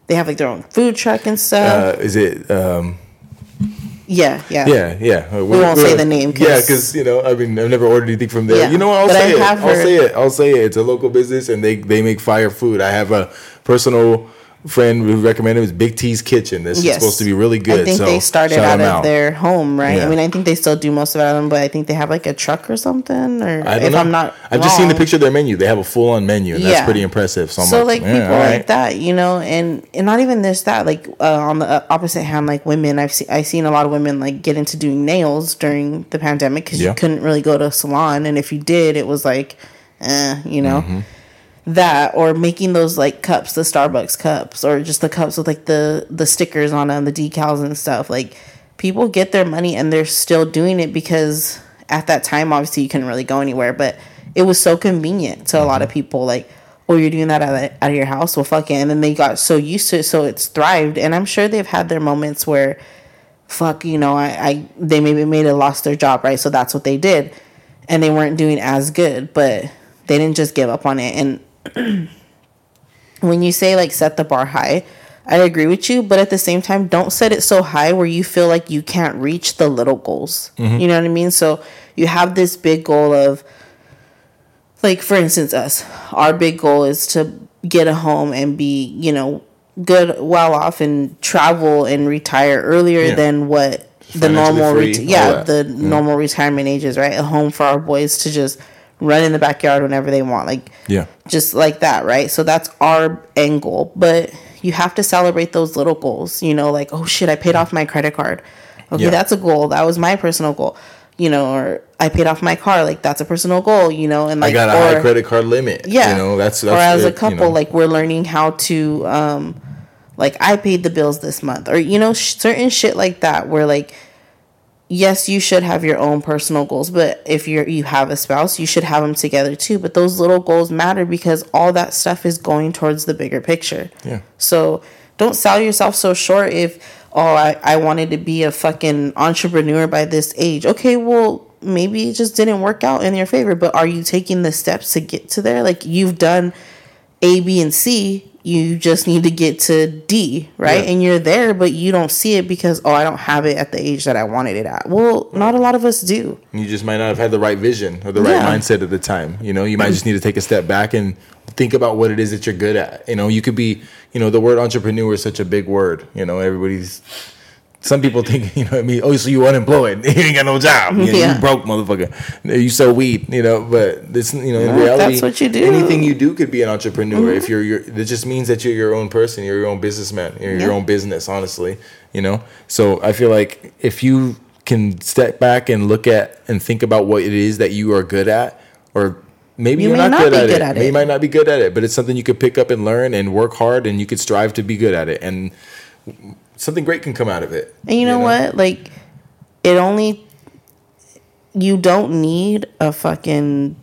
Speaker 2: they have like their own food truck and stuff.
Speaker 1: uh, is it? Um,
Speaker 2: yeah, yeah,
Speaker 1: Yeah, yeah. We,
Speaker 2: won't say the name 'cause-
Speaker 1: yeah, because you know, I mean, I've never ordered anything from there.
Speaker 2: Yeah,
Speaker 1: You know, what? I'll say it. I'll
Speaker 2: heard-
Speaker 1: say it. I'll say it. It's a local business, and they they make fire food. I have a personal friend who recommended it. It's Big T's Kitchen. This is supposed to be really good.
Speaker 2: I think
Speaker 1: so
Speaker 2: they started out of their home, right? I mean, I think they still do most of it out of them, but I think they have like a truck or something. Or
Speaker 1: I don't
Speaker 2: if
Speaker 1: know.
Speaker 2: I'm not,
Speaker 1: I've just seen the picture of their menu. They have a full on menu, and that's pretty impressive. So, I'm
Speaker 2: So like
Speaker 1: yeah,
Speaker 2: people
Speaker 1: all
Speaker 2: like that, you know, and and not even this that like uh, on the uh, opposite hand, like women, I've seen I've seen a lot of women like get into doing nails during the pandemic because
Speaker 1: Yeah.
Speaker 2: you couldn't really go to a salon, and if you did, it was like, eh, you know.
Speaker 1: Mm-hmm.
Speaker 2: That or making those like cups, the Starbucks cups, or just the cups with like the the stickers on them, the decals and stuff. Like people get their money and they're still doing it because at that time, obviously, you couldn't really go anywhere, but it was so convenient to a lot of mm-hmm. people. Like, oh, you're doing that out of, out of your house? Well, fuck it. And then they got so used to it, so it's thrived. And I'm sure they've had their moments where, fuck, you know, I, I they maybe made it lost their job, right? So that's what they did, and they weren't doing as good, but they didn't just give up on it. And when you say like set the bar high, I agree with you, but at the same time, don't set it so high where you feel like you can't reach the little goals. Mm-hmm. You know what I mean? So you have this big goal of, like, for instance, us. Our big goal is to get a home and be, you know, good, well off and travel and retire earlier
Speaker 1: Yeah.
Speaker 2: than what the normal,
Speaker 1: free,
Speaker 2: ret-
Speaker 1: all
Speaker 2: yeah, the normal retirement ages, right? A home for our boys to just run in the backyard whenever they want, like,
Speaker 1: Yeah.
Speaker 2: just like that, right? So that's our end goal. But you have to celebrate those little goals, you know, like, oh shit, I paid off my credit card. Okay,
Speaker 1: Yeah.
Speaker 2: that's a goal. That was my personal goal. You know, or I paid off my car, like that's a personal goal, you know, and like
Speaker 1: I got a
Speaker 2: or,
Speaker 1: high credit card limit.
Speaker 2: yeah.
Speaker 1: you know that's, that's
Speaker 2: or as
Speaker 1: it,
Speaker 2: a
Speaker 1: you
Speaker 2: couple,
Speaker 1: know.
Speaker 2: like we're learning how to, um, like I paid the bills this month, or you know, sh- certain shit like that, where like, yes, you should have your own personal goals, but if you're you have a spouse, you should have them together too. But those little goals matter because all that stuff is going towards the bigger picture.
Speaker 1: Yeah.
Speaker 2: So don't sell yourself so short if oh I, I wanted to be a fucking entrepreneur by this age. Okay, well maybe it just didn't work out in your favor, but are you taking the steps to get to there? Like you've done A, B, and C. You just need to get to D, right?
Speaker 1: Yeah.
Speaker 2: And you're there, but you don't see it because oh I don't have it at the age that I wanted it at. Well, not a lot of us do.
Speaker 1: you just might not have had the right vision or the right
Speaker 2: Yeah.
Speaker 1: mindset at the time. You know, you might just need to take a step back and think about what it is that you're good at. You know, you could be, you know, the word entrepreneur is such a big word. You know, everybody's. Some people think, you know, what I mean, oh, so you unemployed, you ain't got no job, you, know,
Speaker 2: Yeah.
Speaker 1: you broke, motherfucker. You sell weed, you know. But this, you know, in
Speaker 2: Yeah,
Speaker 1: reality,
Speaker 2: that's what you do.
Speaker 1: Anything you do could be an entrepreneur. Mm-hmm. If you're, you're, it just means that you're your own person. You're your own businessman. You're your own business, honestly. You know. So I feel like if you can step back and look at and think about what it is that you are good at, or maybe
Speaker 2: You
Speaker 1: are not,
Speaker 2: not
Speaker 1: good, at,
Speaker 2: good
Speaker 1: it.
Speaker 2: at
Speaker 1: Maybe
Speaker 2: it.
Speaker 1: you might not be good at it, but it's something you could pick up and learn and work hard, and you could strive to be good at it, and something great can come out of it.
Speaker 2: And you know, what? Like, it only you don't need a fucking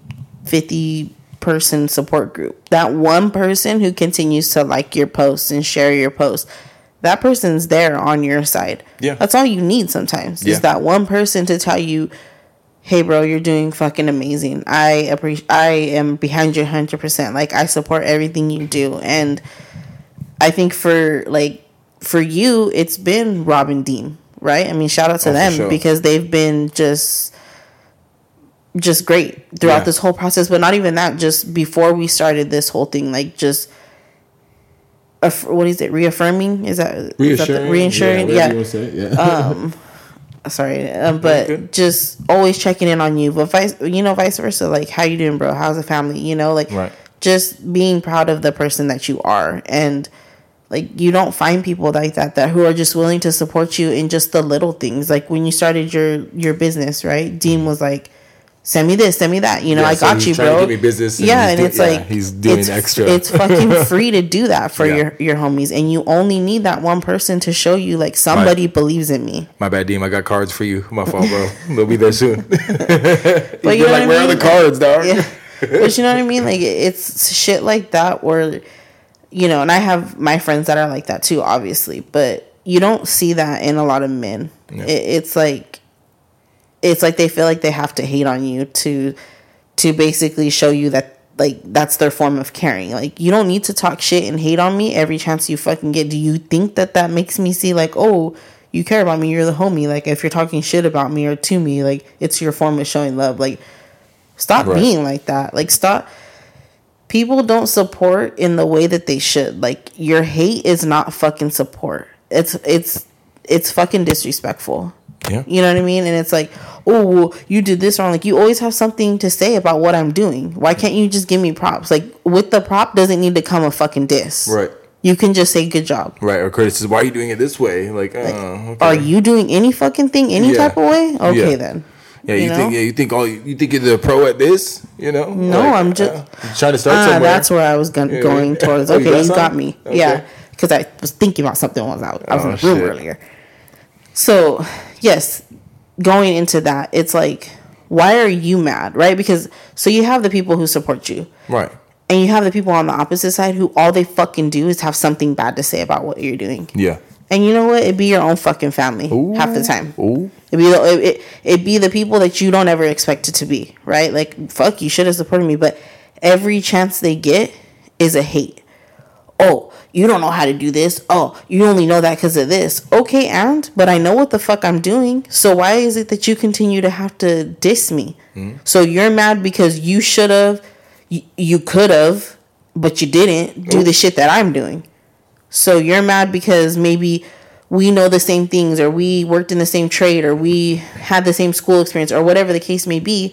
Speaker 2: fifty person support group. That one person who continues to like your posts and share your posts. That person's there on your side.
Speaker 1: Yeah.
Speaker 2: That's all you need sometimes.
Speaker 1: Yeah.
Speaker 2: Is that one person to tell you, "Hey bro, you're doing fucking amazing. I appreciate I am behind you 100%. Like I support everything you do." And I think for like for you, it's been Robin Dean, right? I mean, shout out to
Speaker 1: Oh,
Speaker 2: them
Speaker 1: sure.
Speaker 2: because they've been just just great throughout
Speaker 1: Yeah.
Speaker 2: this whole process. But not even that, just before we started this whole thing, like just aff- what is it? Reaffirming? Is that is that the-
Speaker 1: Reassuring,
Speaker 2: reassuring? Yeah.
Speaker 1: say, yeah.
Speaker 2: Sorry, um, but just always checking in on you. But vice, you know, vice versa. Like, how you doing, bro? How's the family? You know, like
Speaker 1: Right.
Speaker 2: just being proud of the person that you are and like you don't find people like that that who are just willing to support you in just the little things like when you started your your business right dean was like send me this send me that you know
Speaker 1: Yeah,
Speaker 2: i got
Speaker 1: he's
Speaker 2: you bro
Speaker 1: business and
Speaker 2: yeah and
Speaker 1: do-
Speaker 2: it's
Speaker 1: yeah,
Speaker 2: like
Speaker 1: he's doing
Speaker 2: it's,
Speaker 1: extra.
Speaker 2: it's fucking free to do that for
Speaker 1: Yeah.
Speaker 2: your your homies and you only need that one person to show you like somebody believes in me
Speaker 1: My bad, dean I got cards for you. My fault, bro. They'll be there soon.
Speaker 2: but you know
Speaker 1: like,
Speaker 2: what
Speaker 1: where
Speaker 2: I
Speaker 1: are the cards, dog?
Speaker 2: But you know what I mean? Like it's shit like that where you know, and I have my friends that are like that too, obviously, but you don't see that in a lot of men. It, it's like it's like they feel like they have to hate on you to to basically show you that like that's their form of caring. Like you don't need to talk shit and hate on me every chance you fucking get. Do you think that that makes me see like, "Oh, you care about me, you're the homie." Like if you're talking shit about me or to me, like it's your form of showing love. Like stop
Speaker 1: Right.
Speaker 2: being like that. Like stop people don't support in the way that they should. Like your hate is not fucking support. It's it's it's fucking disrespectful.
Speaker 1: Yeah.
Speaker 2: You know what I mean? And it's like, oh, well, you did this wrong. Like you always have something to say about what I'm doing. Why can't you just give me props? Like with the prop doesn't need to come a fucking diss.
Speaker 1: Right.
Speaker 2: You can just say good job.
Speaker 1: Right. Or criticism. Why are you doing it this way? Like, uh, okay.
Speaker 2: Are you doing any fucking thing any
Speaker 1: Yeah.
Speaker 2: type of way? Okay
Speaker 1: Yeah.
Speaker 2: then.
Speaker 1: Yeah, you,
Speaker 2: know?
Speaker 1: think yeah, you think all you think you're the pro at this, you know?
Speaker 2: No,
Speaker 1: Like,
Speaker 2: I'm just
Speaker 1: uh, trying to start
Speaker 2: Ah,
Speaker 1: somewhere.
Speaker 2: that's where I was gon-
Speaker 1: Yeah,
Speaker 2: going
Speaker 1: right.
Speaker 2: towards.
Speaker 1: Oh, you
Speaker 2: Okay,
Speaker 1: got
Speaker 2: you, got me.
Speaker 1: Okay.
Speaker 2: Yeah, because I was thinking about something while I was out. I was
Speaker 1: Oh,
Speaker 2: in the room
Speaker 1: shit.
Speaker 2: earlier. So yes, going into that, it's like, why are you mad, right? Because so you have the people who support you,
Speaker 1: right.
Speaker 2: and you have the people on the opposite side who all they fucking do is have something bad to say about what you're doing.
Speaker 1: Yeah.
Speaker 2: And you know what? It'd be your own fucking family half the time.
Speaker 1: Ooh.
Speaker 2: It'd be the, it, it, it'd be the people that you don't ever expect it to be, right? Like fuck, you should have supported me, but every chance they get is a hate. Oh, you don't know how to do this. Oh, you only know that because of this. Okay, and but I know what the fuck I'm doing. So why is it that you continue to have to diss me? Hmm? So you're mad because you should have, you, you could have, but you didn't do the shit that I'm doing. So you're mad because maybe we know the same things or we worked in the same trade or we had the same school experience or whatever the case may be.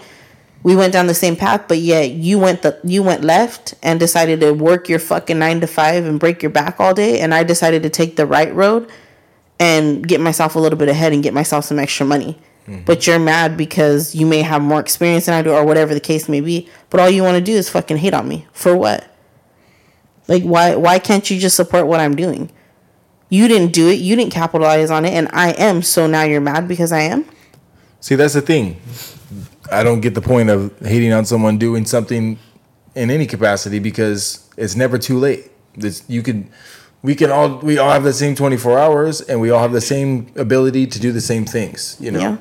Speaker 2: We went down the same path, but yet you went the you went left and decided to work your fucking 9 to 5 and break your back all day and I decided to take the right road and get myself a little bit ahead and get myself some extra money. Mm-hmm. But you're mad because you may have more experience than I do or whatever the case may be, but all you want to do is fucking hate on me. For what? Like why why can't you just support what I'm doing? You didn't do it, you didn't capitalize on it, and I am, so now you're mad because I am?
Speaker 1: See, that's the thing. I don't get the point of hating on someone doing something in any capacity because it's never too late. This you can, we can all we all have the same twenty four hours, and we all have the same ability to do the same things. You know.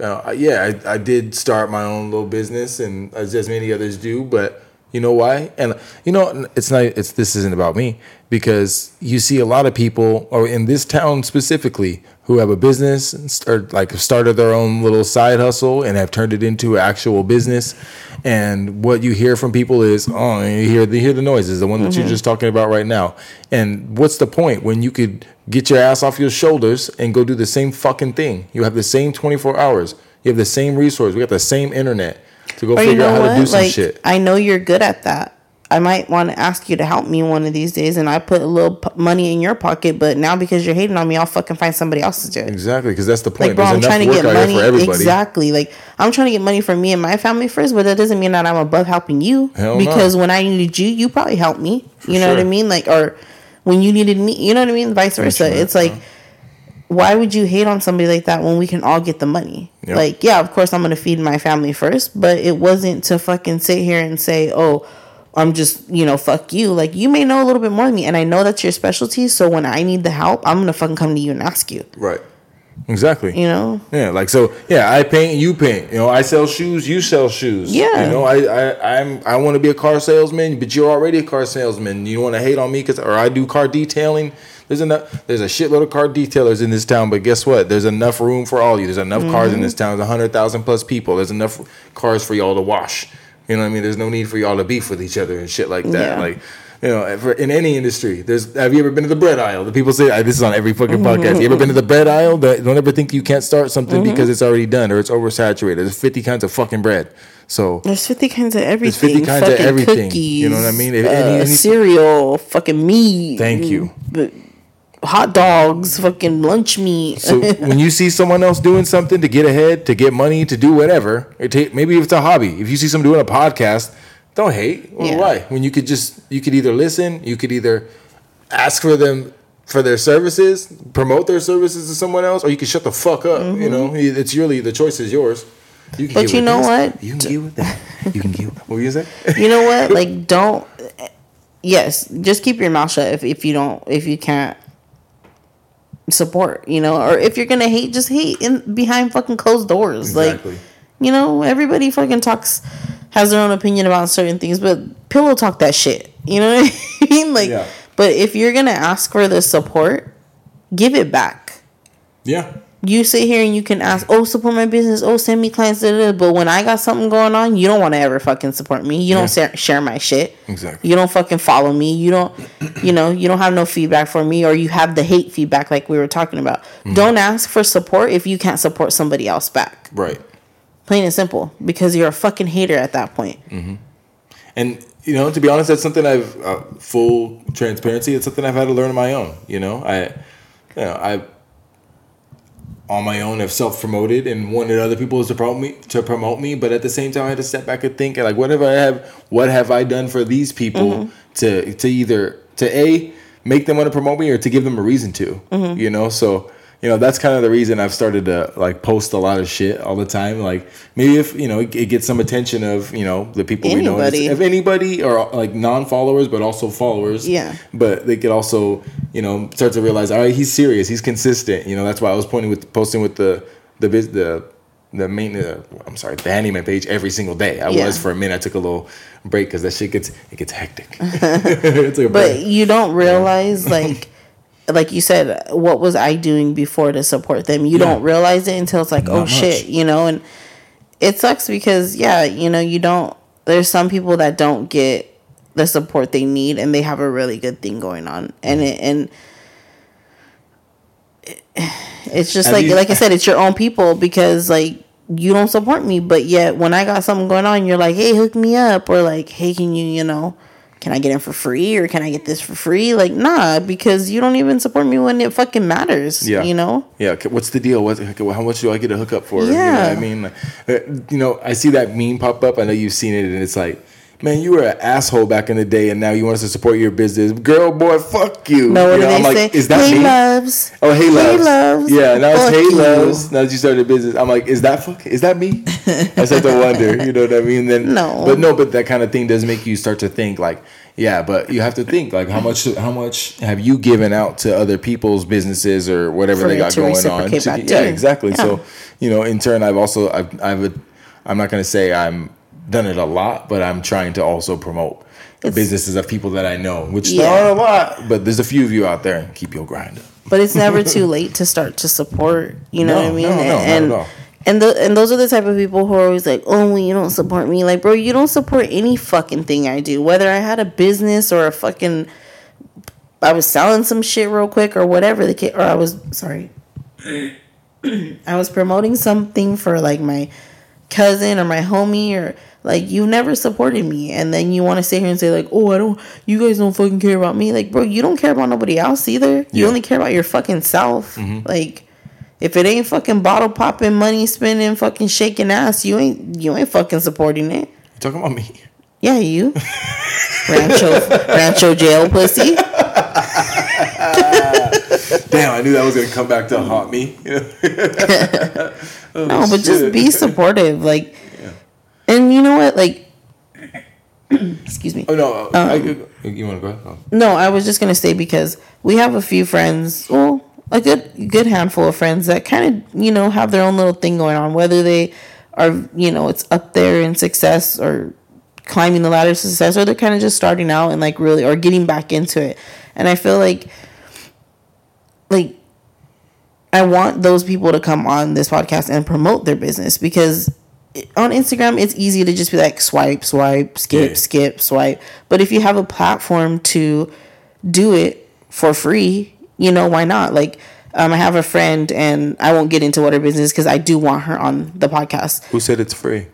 Speaker 1: Uh, yeah, I, I did start my own little business, and as, as many others do. But you know why? And you know, it's not. It's this isn't about me because you see a lot of people, or in this town specifically, who have a business and start like started their own little side hustle and have turned it into actual business. And what you hear from people is, oh, you hear you hear the noises, the one that you're mm-hmm. just talking about right now. And what's the point when you could get your ass off your shoulders and go do the same fucking thing? You have the same 24 hours. You have the same resource. We got the same internet to go
Speaker 2: Or
Speaker 1: figure
Speaker 2: you know
Speaker 1: out how
Speaker 2: what?
Speaker 1: to do some
Speaker 2: like
Speaker 1: shit.
Speaker 2: I know you're good at that. I might want to ask you to help me one of these days, and I put a little p- money in your pocket. But now because you're hating on me, I'll fucking find somebody else to do it.
Speaker 1: Exactly, because that's the point.
Speaker 2: Like, bro,
Speaker 1: There's
Speaker 2: I'm trying to get money.
Speaker 1: for everybody.
Speaker 2: Exactly. Like, I'm trying to get money for me and my family first, but that doesn't mean that I'm above helping you.
Speaker 1: Hell no.
Speaker 2: because when I needed you, you probably helped me. you know what I mean? Like, or when you needed me, you know what I mean? Vice versa.
Speaker 1: right,
Speaker 2: It's like, why would you hate on somebody like that when we can all get the money?
Speaker 1: Yep.
Speaker 2: Like, yeah, of course I'm gonna feed my family first, but it wasn't to fucking sit here and say, oh. I'm just, you know, fuck you. Like you may know a little bit more than me, and I know that's your specialty. So when I need the help, I'm gonna fucking come to you and ask you.
Speaker 1: Right. Exactly.
Speaker 2: You know,
Speaker 1: Yeah, like so. Yeah, I paint, you paint. You know, I sell shoes, you sell shoes.
Speaker 2: Yeah.
Speaker 1: You know, I I I'm I want to be a car salesman, but you're already a car salesman. You want to hate on me because, or I do car detailing. There's enough. There's a shitload of car detailers in this town, but guess what? There's enough room for all of you. There's enough cars in this mm-hmm. town. There's hundred thousand plus people. There's enough cars for y'all to wash. You know what I mean? There's no need for y'all to beef with each other and shit like that.
Speaker 2: Yeah.
Speaker 1: Like. You know, for, in any industry, there's. Have you ever been to the bread aisle? The people say this is on every fucking mm-hmm. podcast. You ever been to the bread aisle? Don't ever think you can't start something mm-hmm. because it's already done or it's oversaturated. There's 50 kinds of fucking bread. So
Speaker 2: There's 50 kinds of everything.
Speaker 1: There's 50 kinds of
Speaker 2: fucking
Speaker 1: everything,
Speaker 2: Cookies,
Speaker 1: you know what I mean? If
Speaker 2: uh,
Speaker 1: any- any-
Speaker 2: cereal, fucking meat.
Speaker 1: Thank you.
Speaker 2: b- Hot dogs, fucking lunch meat.
Speaker 1: So when you see someone else doing something to get ahead, to get money, to do whatever, maybe if it's a hobby. If you see someone doing a podcast, don't hate. Well,
Speaker 2: Yeah.
Speaker 1: Why? When you could just you could either listen, you could either ask for them for their services, promote their services to someone else, or you can shut the fuck up. You know, it's really the choice is yours. You can
Speaker 2: Mm-hmm. But you know
Speaker 1: this,
Speaker 2: what?
Speaker 1: You can get with that. You can get. What were you say?
Speaker 2: you know what? Like, don't. Yes, just keep your mouth shut if, if you don't, if you can't support, you know, or if you're gonna hate, just hate in behind fucking closed doors.
Speaker 1: Exactly.
Speaker 2: Like, you know, everybody fucking talks, has their own opinion about certain things, but pillow talk that shit. You know what I mean? Like,
Speaker 1: Yeah.
Speaker 2: but if you're gonna ask for the support, give it back.
Speaker 1: Yeah.
Speaker 2: You sit here and you can ask, oh, support my business. Oh, send me clients. Da, da, da. But when I got something going on, you don't want to ever fucking support me. You don't share, share my shit.
Speaker 1: Exactly.
Speaker 2: You don't fucking follow me. You don't, you know, you don't have no feedback for me, or you have the hate feedback like we were talking about.
Speaker 1: Mm-hmm.
Speaker 2: Don't ask for support if you can't support somebody else back.
Speaker 1: Right.
Speaker 2: Plain and simple, because you're a fucking hater at that point.
Speaker 1: And you know, to be honest, that's something I've uh, full transparency. It's something I've had to learn on my own. You know, I, you know, I on my own have self promoted and wanted other people to promote me to promote me, but at the same time, I had to step back and think like, what have I have? What have I done for these people mm-hmm. to to either to a make them want to promote me or to give them a reason to? Mm-hmm. You know, so. You know that's kind of the reason I've started to like post a lot of shit all the time. Like maybe if you know it, it gets some attention of you know the people we know,
Speaker 2: Anybody.
Speaker 1: if anybody or like non-followers but also followers
Speaker 2: Yeah.
Speaker 1: but they could also you know start to realize all right he's serious he's consistent you know that's why i was pointing with posting with the the the the main uh, i'm sorry the handyman page every single day i
Speaker 2: Yeah.
Speaker 1: was for a minute i took a little break because that shit gets it gets hectic it's like
Speaker 2: But
Speaker 1: break.
Speaker 2: you don't realize, like, like you said, what was I doing before to support them? You
Speaker 1: Yeah.
Speaker 2: don't realize it until it's like, oh
Speaker 1: Not
Speaker 2: shit, you know. And it sucks because, yeah, you know, you don't. There's some people that don't get the support they need, and they have a really good thing going on, and it and. It's just
Speaker 1: Have
Speaker 2: like
Speaker 1: you-
Speaker 2: like I said, it's your own people because like you don't support me, but yet when I got something going on, you're like, hey, hook me up, or like, hey, can you, you know, can I get in for free, or can I get this for free? Like, nah, because you don't even support me when it fucking matters.
Speaker 1: Yeah.
Speaker 2: you know.
Speaker 1: Yeah, what's the deal? What, how much do I get a hookup for? You know
Speaker 2: Yeah.
Speaker 1: what I mean, Like, uh, you know, I see that meme pop up. I know you've seen it, and it's like, man, you were an asshole back in the day, and now you want us to support your business. Girl, boy, fuck you.
Speaker 2: No, what
Speaker 1: You know,
Speaker 2: they
Speaker 1: I'm like,
Speaker 2: say?
Speaker 1: Is that
Speaker 2: hey,
Speaker 1: me?
Speaker 2: loves.
Speaker 1: Oh, hey loves.
Speaker 2: Hey, loves.
Speaker 1: Yeah, now it's hey
Speaker 2: you.
Speaker 1: loves. Now that you started a business, I'm like, is that fuck? Is that me? I start to wonder. You know what I mean? Then
Speaker 2: No.
Speaker 1: but no, but that kind of thing does make you start to think like, yeah, but you have to think like how much how much have you given out to other people's businesses or whatever
Speaker 2: For
Speaker 1: they got
Speaker 2: to
Speaker 1: going on? to- yeah, exactly.
Speaker 2: Yeah.
Speaker 1: So you know, in turn, I've also I've I've a, I'm not gonna say I'm done it a lot, but I'm trying to also promote.
Speaker 2: It's-
Speaker 1: businesses of people that I know, which
Speaker 2: Yeah.
Speaker 1: there are a lot, but there's a few of you out there. Keep your grind up.
Speaker 2: But it's never too late to start to support. You know
Speaker 1: No,
Speaker 2: what I mean?
Speaker 1: no, no, not
Speaker 2: and
Speaker 1: at all.
Speaker 2: and the, and those are the type of people who are always like, "Oh, well, you don't support me." Like, bro, you don't support any fucking thing I do. Whether I had a business or a fucking, I was selling some shit real quick or whatever the case, or I was sorry, I was promoting something for like my cousin or my homie or Like you never supported me, and then you want to sit here and say like, "Oh, I don't. You guys don't fucking care about me." Like, bro, you don't care about nobody else either. You only care about your fucking self. Mm-hmm. Like, if it ain't fucking bottle popping, money spending, fucking shaking ass, you ain't you ain't fucking supporting it.
Speaker 1: You talking about me?
Speaker 2: Yeah, you. Rancho Rancho jail pussy.
Speaker 1: Damn, I knew that was gonna come back to haunt me. Oh,
Speaker 2: No, but just be supportive. Like, and you know what? Like, excuse me.
Speaker 1: Oh no,
Speaker 2: Um,
Speaker 1: I, you want to go? Ahead? Oh.
Speaker 2: No, I was just gonna say because we have a few friends, well, a good good handful of friends that kind of you know have their own little thing going on, whether they are you know it's up there in success or climbing the ladder to success, or they're kind of just starting out and like really or getting back into it. And I feel like like I want those people to come on this podcast and promote their business because on Instagram it's easy to just be like swipe, swipe, skip,
Speaker 1: Yeah.
Speaker 2: skip, swipe. But if you have a platform to do it for free, you know, why not? Like um, I have a friend and I won't get into what her business because I do want her on the podcast.
Speaker 1: Who said it's free?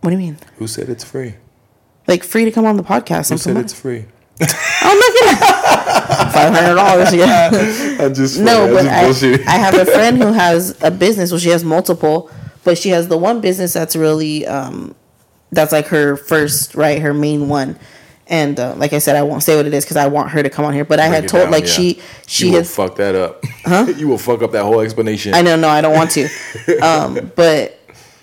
Speaker 2: What do you mean?
Speaker 1: Who said it's free?
Speaker 2: Like free to come on the podcast
Speaker 1: Who said it's free?
Speaker 2: I'm not gonna five hundred dollars. Yeah.
Speaker 1: I'm just
Speaker 2: No, but I. I have a friend who has a business. Well, she has multiple, but she has the one business that's really um, that's like her first, right? Her main one. And uh, like I said, I won't say what it is because I want her to come on here. But I
Speaker 1: Break
Speaker 2: had told
Speaker 1: down,
Speaker 2: like
Speaker 1: yeah.
Speaker 2: she she
Speaker 1: you will
Speaker 2: had
Speaker 1: fuck that up. Huh? you will fuck up that whole explanation.
Speaker 2: I know, no, I don't want to. Um, but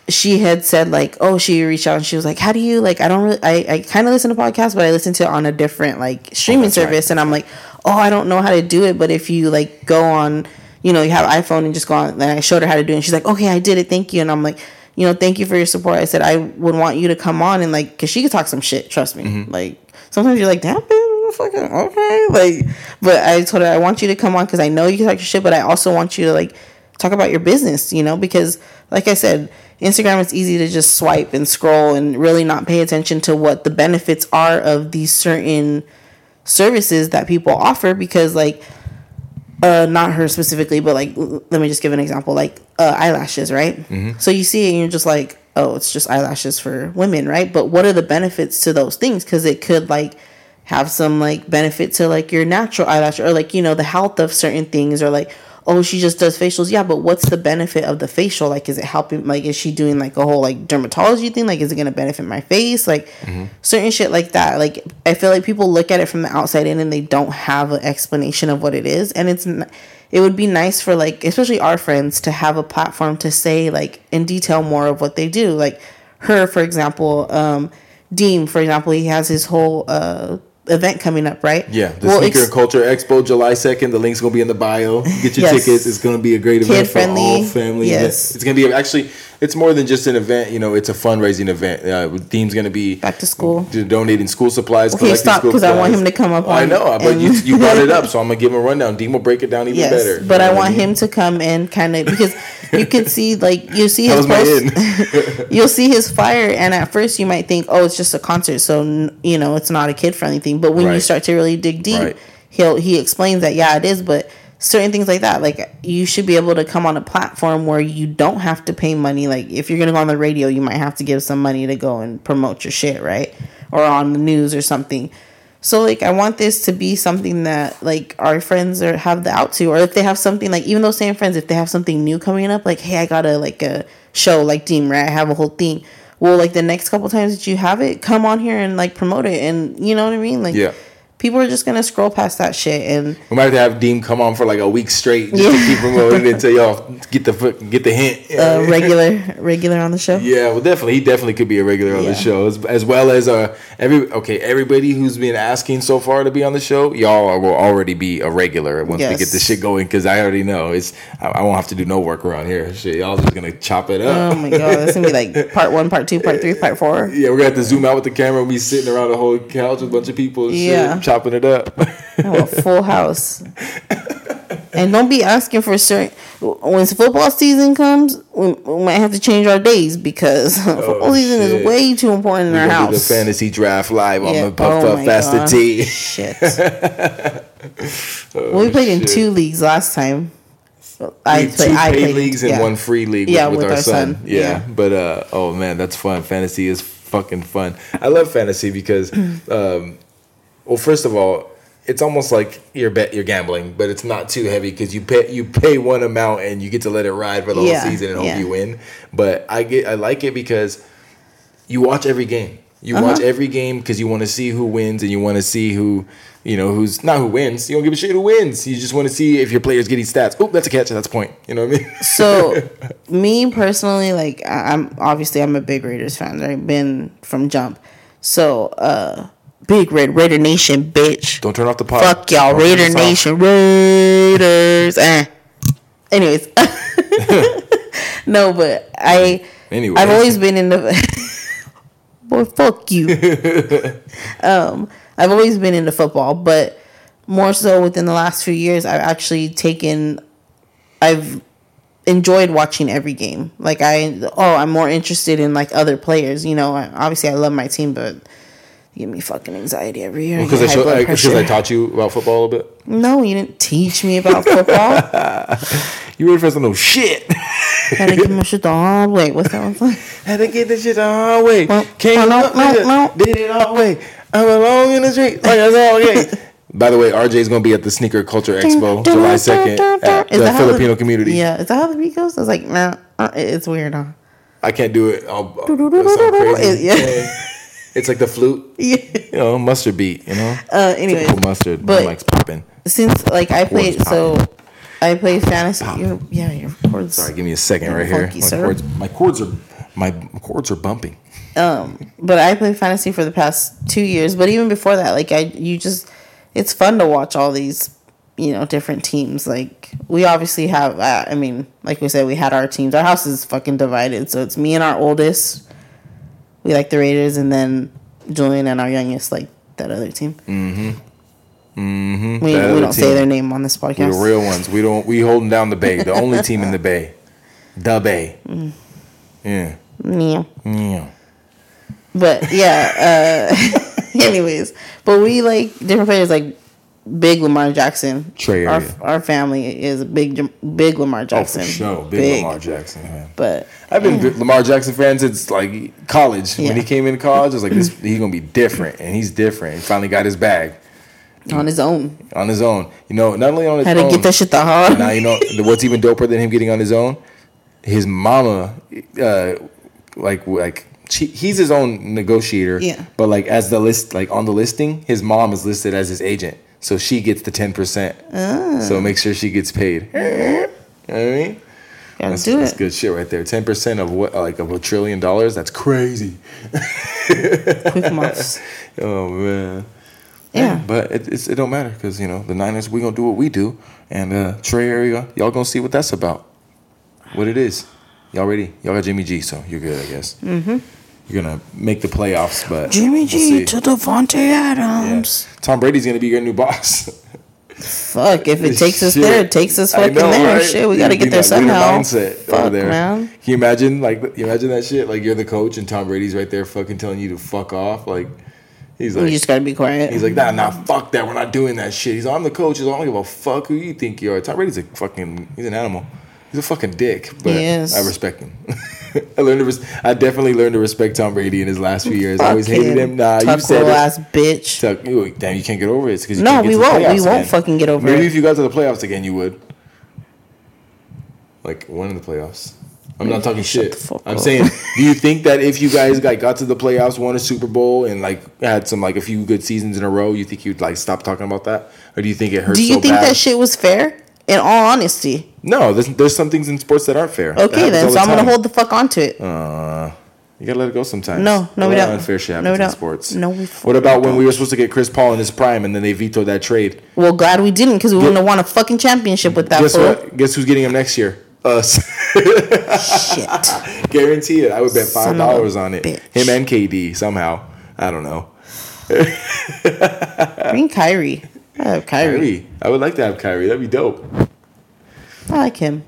Speaker 2: she had said like, oh, she reached out and she was like, how do you like? I don't really, I, I kind of listen to podcasts, but I listen to it on a different like streaming
Speaker 1: Oh, that's right,
Speaker 2: service, and I'm like, oh, I don't know how to do it, but if you like go on, you know, you have iPhone and just go on. And I showed her how to do it, and she's like, okay, I did it, thank you, and I'm like. You know, thank you for your support. I said I would want you to come on and like, cause she could talk some shit. Trust me.
Speaker 1: Mm-hmm.
Speaker 2: Like sometimes you're like, damn, bitch, fucking okay. Like, but I told her I want you to come on because I know you can talk your shit, but I also want you to like talk about your business, you know, because like I said, Instagram it's easy to just swipe and scroll and really not pay attention to what the benefits are of these certain services that people offer because like uh not her specifically but like l- let me just give an example like uh eyelashes right? So you see it and you're just like oh it's just eyelashes for women right? But what are the benefits to those things? Because it could like have some like benefit to like your natural eyelash or like you know the health of certain things or like oh she just does facials. Yeah but what's the benefit of the facial? Like is it helping like is she doing like a whole like dermatology thing? Like is it going to benefit my face? Like certain shit like that. Like i feel like people look at it from the outside in and they don't have an explanation of what it is. And it's it would be nice for like especially our friends to have a platform to say like in detail more of what they do. Like her for example um Dean for example he has his whole uh event coming up right
Speaker 1: Yeah, the
Speaker 2: Well,
Speaker 1: Sneaker
Speaker 2: ex-
Speaker 1: and Culture Expo, July second. The link's gonna be in the bio. Get your
Speaker 2: Yes.
Speaker 1: tickets. It's gonna be a great event for
Speaker 2: Kid-friendly,
Speaker 1: all family.
Speaker 2: yes.
Speaker 1: It's gonna be actually. It's more than just an event. You know, it's a fundraising event. Uh, Dean's gonna be
Speaker 2: Back to school.
Speaker 1: donating school supplies.
Speaker 2: Okay,
Speaker 1: collecting
Speaker 2: stop,
Speaker 1: school
Speaker 2: 'cause I want him to come up
Speaker 1: I
Speaker 2: on-
Speaker 1: know, but
Speaker 2: and-
Speaker 1: you, you brought it up, so I'm gonna give him a rundown. Dean will break it down even
Speaker 2: yes
Speaker 1: better.
Speaker 2: but i want
Speaker 1: mean?
Speaker 2: him to come and kind of because you can see like you see his post you'll see his fire, and at first you might think oh it's just a concert so you know it's not a kid friendly thing but when you start to really dig deep
Speaker 1: Right.
Speaker 2: he'll he explains that yeah it is but certain things like that like you should be able to come on a platform where you don't have to pay money like if you're gonna go on the radio you might have to give some money to go and promote your shit right or on the news or something so like I want this to be something that like our friends are have the out to, or if they have something like even those same friends, if they have something new coming up, like hey, I got a like a show like Dean, right? I have a whole thing. Well, like the next couple times that you have it, come on here and like promote it, and you know what I mean? Like
Speaker 1: Yeah.
Speaker 2: People are just gonna scroll past that shit, and
Speaker 1: We might have to have Dean come on for like a week straight just to
Speaker 2: Yeah.
Speaker 1: keep promoting until y'all get the get the hint.
Speaker 2: uh, regular regular on the show.
Speaker 1: Yeah, well, definitely, he definitely could be a regular on
Speaker 2: Yeah.
Speaker 1: the show, as, as well as uh, every okay, everybody who's been asking so far to be on the show, y'all are, will already be a regular once we get this shit going. Because I already know it's, I, I won't have to do no work around here. Shit, y'all just gonna chop it up.
Speaker 2: Oh my god, that's gonna be like part one, part two, part three, part four.
Speaker 1: yeah, we're gonna have to zoom out with the camera. and be sitting around a whole couch with a bunch of people, and
Speaker 2: Yeah.
Speaker 1: shit, chopping it up.
Speaker 2: Oh, full house. And don't be asking for certain. When football season comes, we, we might have to change our days because football season
Speaker 1: Oh, shit.
Speaker 2: is way too important in
Speaker 1: We're
Speaker 2: our
Speaker 1: gonna do the
Speaker 2: house.
Speaker 1: fantasy draft live on
Speaker 2: Yeah,
Speaker 1: the Puff
Speaker 2: oh my
Speaker 1: Faster
Speaker 2: God.
Speaker 1: T.
Speaker 2: Shit. well, we played in two leagues last time. I
Speaker 1: We-
Speaker 2: play,
Speaker 1: two
Speaker 2: I
Speaker 1: paid
Speaker 2: played
Speaker 1: leagues and
Speaker 2: yeah.
Speaker 1: one free league with,
Speaker 2: Yeah,
Speaker 1: with
Speaker 2: with
Speaker 1: our,
Speaker 2: our
Speaker 1: son.
Speaker 2: son.
Speaker 1: Yeah.
Speaker 2: Yeah.
Speaker 1: but uh, oh man, that's fun. Fantasy is fucking fun. I love fantasy because, um, well, first of all, it's almost like you're bet you're gambling, but it's not too heavy because you pay you pay one amount and you get to let it ride for the
Speaker 2: Yeah,
Speaker 1: whole season and hope
Speaker 2: yeah.
Speaker 1: you win. But I get I like it because you watch every game. You
Speaker 2: Uh-huh.
Speaker 1: watch every game because you want to see who wins and you want to see who, you know, who's not who wins. You don't give a shit who wins. You just want to see if your player's getting stats. Oh, that's a catch. That's a point. You know what I mean?
Speaker 2: So, me personally, like I'm obviously I'm a big Raiders fan. Right, been from jump. So, uh, big Red Raider Nation, bitch.
Speaker 1: Don't turn off the pod.
Speaker 2: Fuck y'all,
Speaker 1: Don't
Speaker 2: Raider. Nation, Raiders. Eh. Anyways, no, but I.
Speaker 1: Anyways.
Speaker 2: I've always been in the. Boy, fuck you. um, I've always been into football, but more so within the last few years, I've actually taken. I've enjoyed watching every game. Like I, oh, I'm more interested in like other players. You know, obviously I love my team, but give me fucking anxiety every year.
Speaker 1: Because
Speaker 2: get
Speaker 1: I,
Speaker 2: high
Speaker 1: show,
Speaker 2: blood
Speaker 1: I, I taught you about football a little bit.
Speaker 2: No, you didn't teach me about football.
Speaker 1: You for us to know shit?
Speaker 2: Had to give my shit the hard way. What's that one?
Speaker 1: Had to get this shit the hard way.
Speaker 2: Well,
Speaker 1: Came
Speaker 2: no,
Speaker 1: up
Speaker 2: no, no.
Speaker 1: did it all the way. I'm alone in the street like a all okay. By the way, RJ is going to be at the Sneaker Culture Expo July 2nd at the Filipino community.
Speaker 2: Yeah, is that how the beat goes? I was like, nah, uh, it's weird, huh?
Speaker 1: I can't do it. I'll, I'll sound crazy.
Speaker 2: Yeah.
Speaker 1: It's like the flute,
Speaker 2: Yeah.
Speaker 1: you know, mustard beat, you know?
Speaker 2: Uh,
Speaker 1: Typical mustard.
Speaker 2: but-
Speaker 1: My mic's popping.
Speaker 2: since like I played, so I play fantasy. Your, yeah, your chords.
Speaker 1: Sorry, give me a second right
Speaker 2: Funky,
Speaker 1: here. My
Speaker 2: sir.
Speaker 1: chords, my chords are my chords are bumping.
Speaker 2: Um, but I play fantasy for the past two years. But even before that, like I, you just, it's fun to watch all these, you know, different teams. Like we obviously have. Uh, I mean, like we said, we had our teams. Our house is fucking divided. So it's me and our oldest. We like the Raiders, and then Julian and our youngest like that other team. Mm-hmm. Mm-hmm. We, we don't say their name on this
Speaker 1: We're
Speaker 2: podcast.
Speaker 1: the real ones. We don't. We holding down the Bay. The only team in the Bay. The Bay.
Speaker 2: Mm.
Speaker 1: Yeah.
Speaker 2: Yeah.
Speaker 1: Yeah.
Speaker 2: But yeah, uh anyways. But we like different players like big Lamar Jackson.
Speaker 1: Trey
Speaker 2: our, our family is a big big Lamar Jackson.
Speaker 1: Oh, for sure. Big, Lamar Jackson. Man.
Speaker 2: But
Speaker 1: I've been big Lamar Jackson fan since like college.
Speaker 2: Yeah.
Speaker 1: When he came into college, I was like, this, he's gonna be different, and he's different. He finally got his bag
Speaker 2: on his own.
Speaker 1: on his own. You know, not only on his
Speaker 2: Had
Speaker 1: own.
Speaker 2: to get that shit the hard.
Speaker 1: now you know what's even doper than him getting on his own. His mama, uh, like like she, he's his own negotiator.
Speaker 2: Yeah.
Speaker 1: But like as the list, like on the listing, his mom is listed as his agent, so she gets the ten percent.
Speaker 2: Ah.
Speaker 1: So make sure she gets paid. You know what I mean?
Speaker 2: Gotta
Speaker 1: That's,
Speaker 2: do
Speaker 1: that's
Speaker 2: it.
Speaker 1: good shit right there. Ten percent of what, like of a trillion dollars? That's crazy.
Speaker 2: Quick muffs.
Speaker 1: Oh man.
Speaker 2: Yeah.
Speaker 1: But it, it's, it don't matter because you know the Niners. We gonna do what we do, and uh, Trey area, y'all gonna see what that's about. What it is. Y'all ready? Y'all got Jimmy G, so you're good, I guess. Mm-hmm. You're gonna make the playoffs, but
Speaker 2: Jimmy
Speaker 1: we'll
Speaker 2: G
Speaker 1: see.
Speaker 2: to Davante
Speaker 1: Yeah.
Speaker 2: Adams.
Speaker 1: Tom Brady's gonna be your new boss.
Speaker 2: Fuck, if it takes us
Speaker 1: Shit.
Speaker 2: there, it takes us fucking
Speaker 1: know,
Speaker 2: there.
Speaker 1: right?
Speaker 2: Shit, we gotta get there somehow.
Speaker 1: Mindset
Speaker 2: Fuck,
Speaker 1: there.
Speaker 2: man.
Speaker 1: Can you imagine, like, you imagine that shit? Like, you're the coach and Tom Brady's right there, fucking telling you to fuck off. Like, he's like, You
Speaker 2: just gotta be quiet.
Speaker 1: he's like, nah, nah, fuck that. We're not doing that shit. He's like, I'm the coach. He's like, I don't give a fuck who you think you are. Tom Brady's a fucking, he's an animal. He's a fucking dick, but. I respect him. I learned to, res- I definitely learned to respect Tom Brady in his last few years. I always
Speaker 2: Fuck
Speaker 1: hated him. Nah, you said
Speaker 2: ass bitch.
Speaker 1: Tuck, damn, you can't get over it. It's because
Speaker 2: No,
Speaker 1: can't get
Speaker 2: we won't. We won't
Speaker 1: again.
Speaker 2: fucking get over
Speaker 1: Maybe
Speaker 2: it.
Speaker 1: if you got to the playoffs again, you would. Like one of the playoffs. I'm not talking shit.
Speaker 2: fuck
Speaker 1: I'm
Speaker 2: up.
Speaker 1: saying, do you think that if you guys like got to the playoffs, won a Super Bowl, and like had some like a few good seasons in a row, you think you'd like stop talking about that, or do you think it hurts?
Speaker 2: Do you
Speaker 1: so
Speaker 2: think
Speaker 1: bad?
Speaker 2: that shit was fair? In all honesty.
Speaker 1: No, there's, there's some things in sports that aren't fair.
Speaker 2: Okay, then so
Speaker 1: the
Speaker 2: I'm gonna hold the fuck onto it.
Speaker 1: Uh, you gotta let it go sometimes.
Speaker 2: No, no, we don't.
Speaker 1: Unfair shit
Speaker 2: No, we don't.
Speaker 1: sports.
Speaker 2: No, we
Speaker 1: What about when we were supposed to get Chris Paul in his prime, and then they vetoed that trade?
Speaker 2: Well, glad we didn't because we wouldn't have won a fucking championship with that
Speaker 1: Guess
Speaker 2: fool.
Speaker 1: what? Guess who's getting him next year? Us.
Speaker 2: Shit.
Speaker 1: Guarantee it. I would bet five dollars on it.
Speaker 2: bitch.
Speaker 1: Him and KD somehow. I don't know.
Speaker 2: Bring Kyrie. I have Kyrie.
Speaker 1: Kyrie. I would like to have Kyrie. That'd be dope.
Speaker 2: I like him.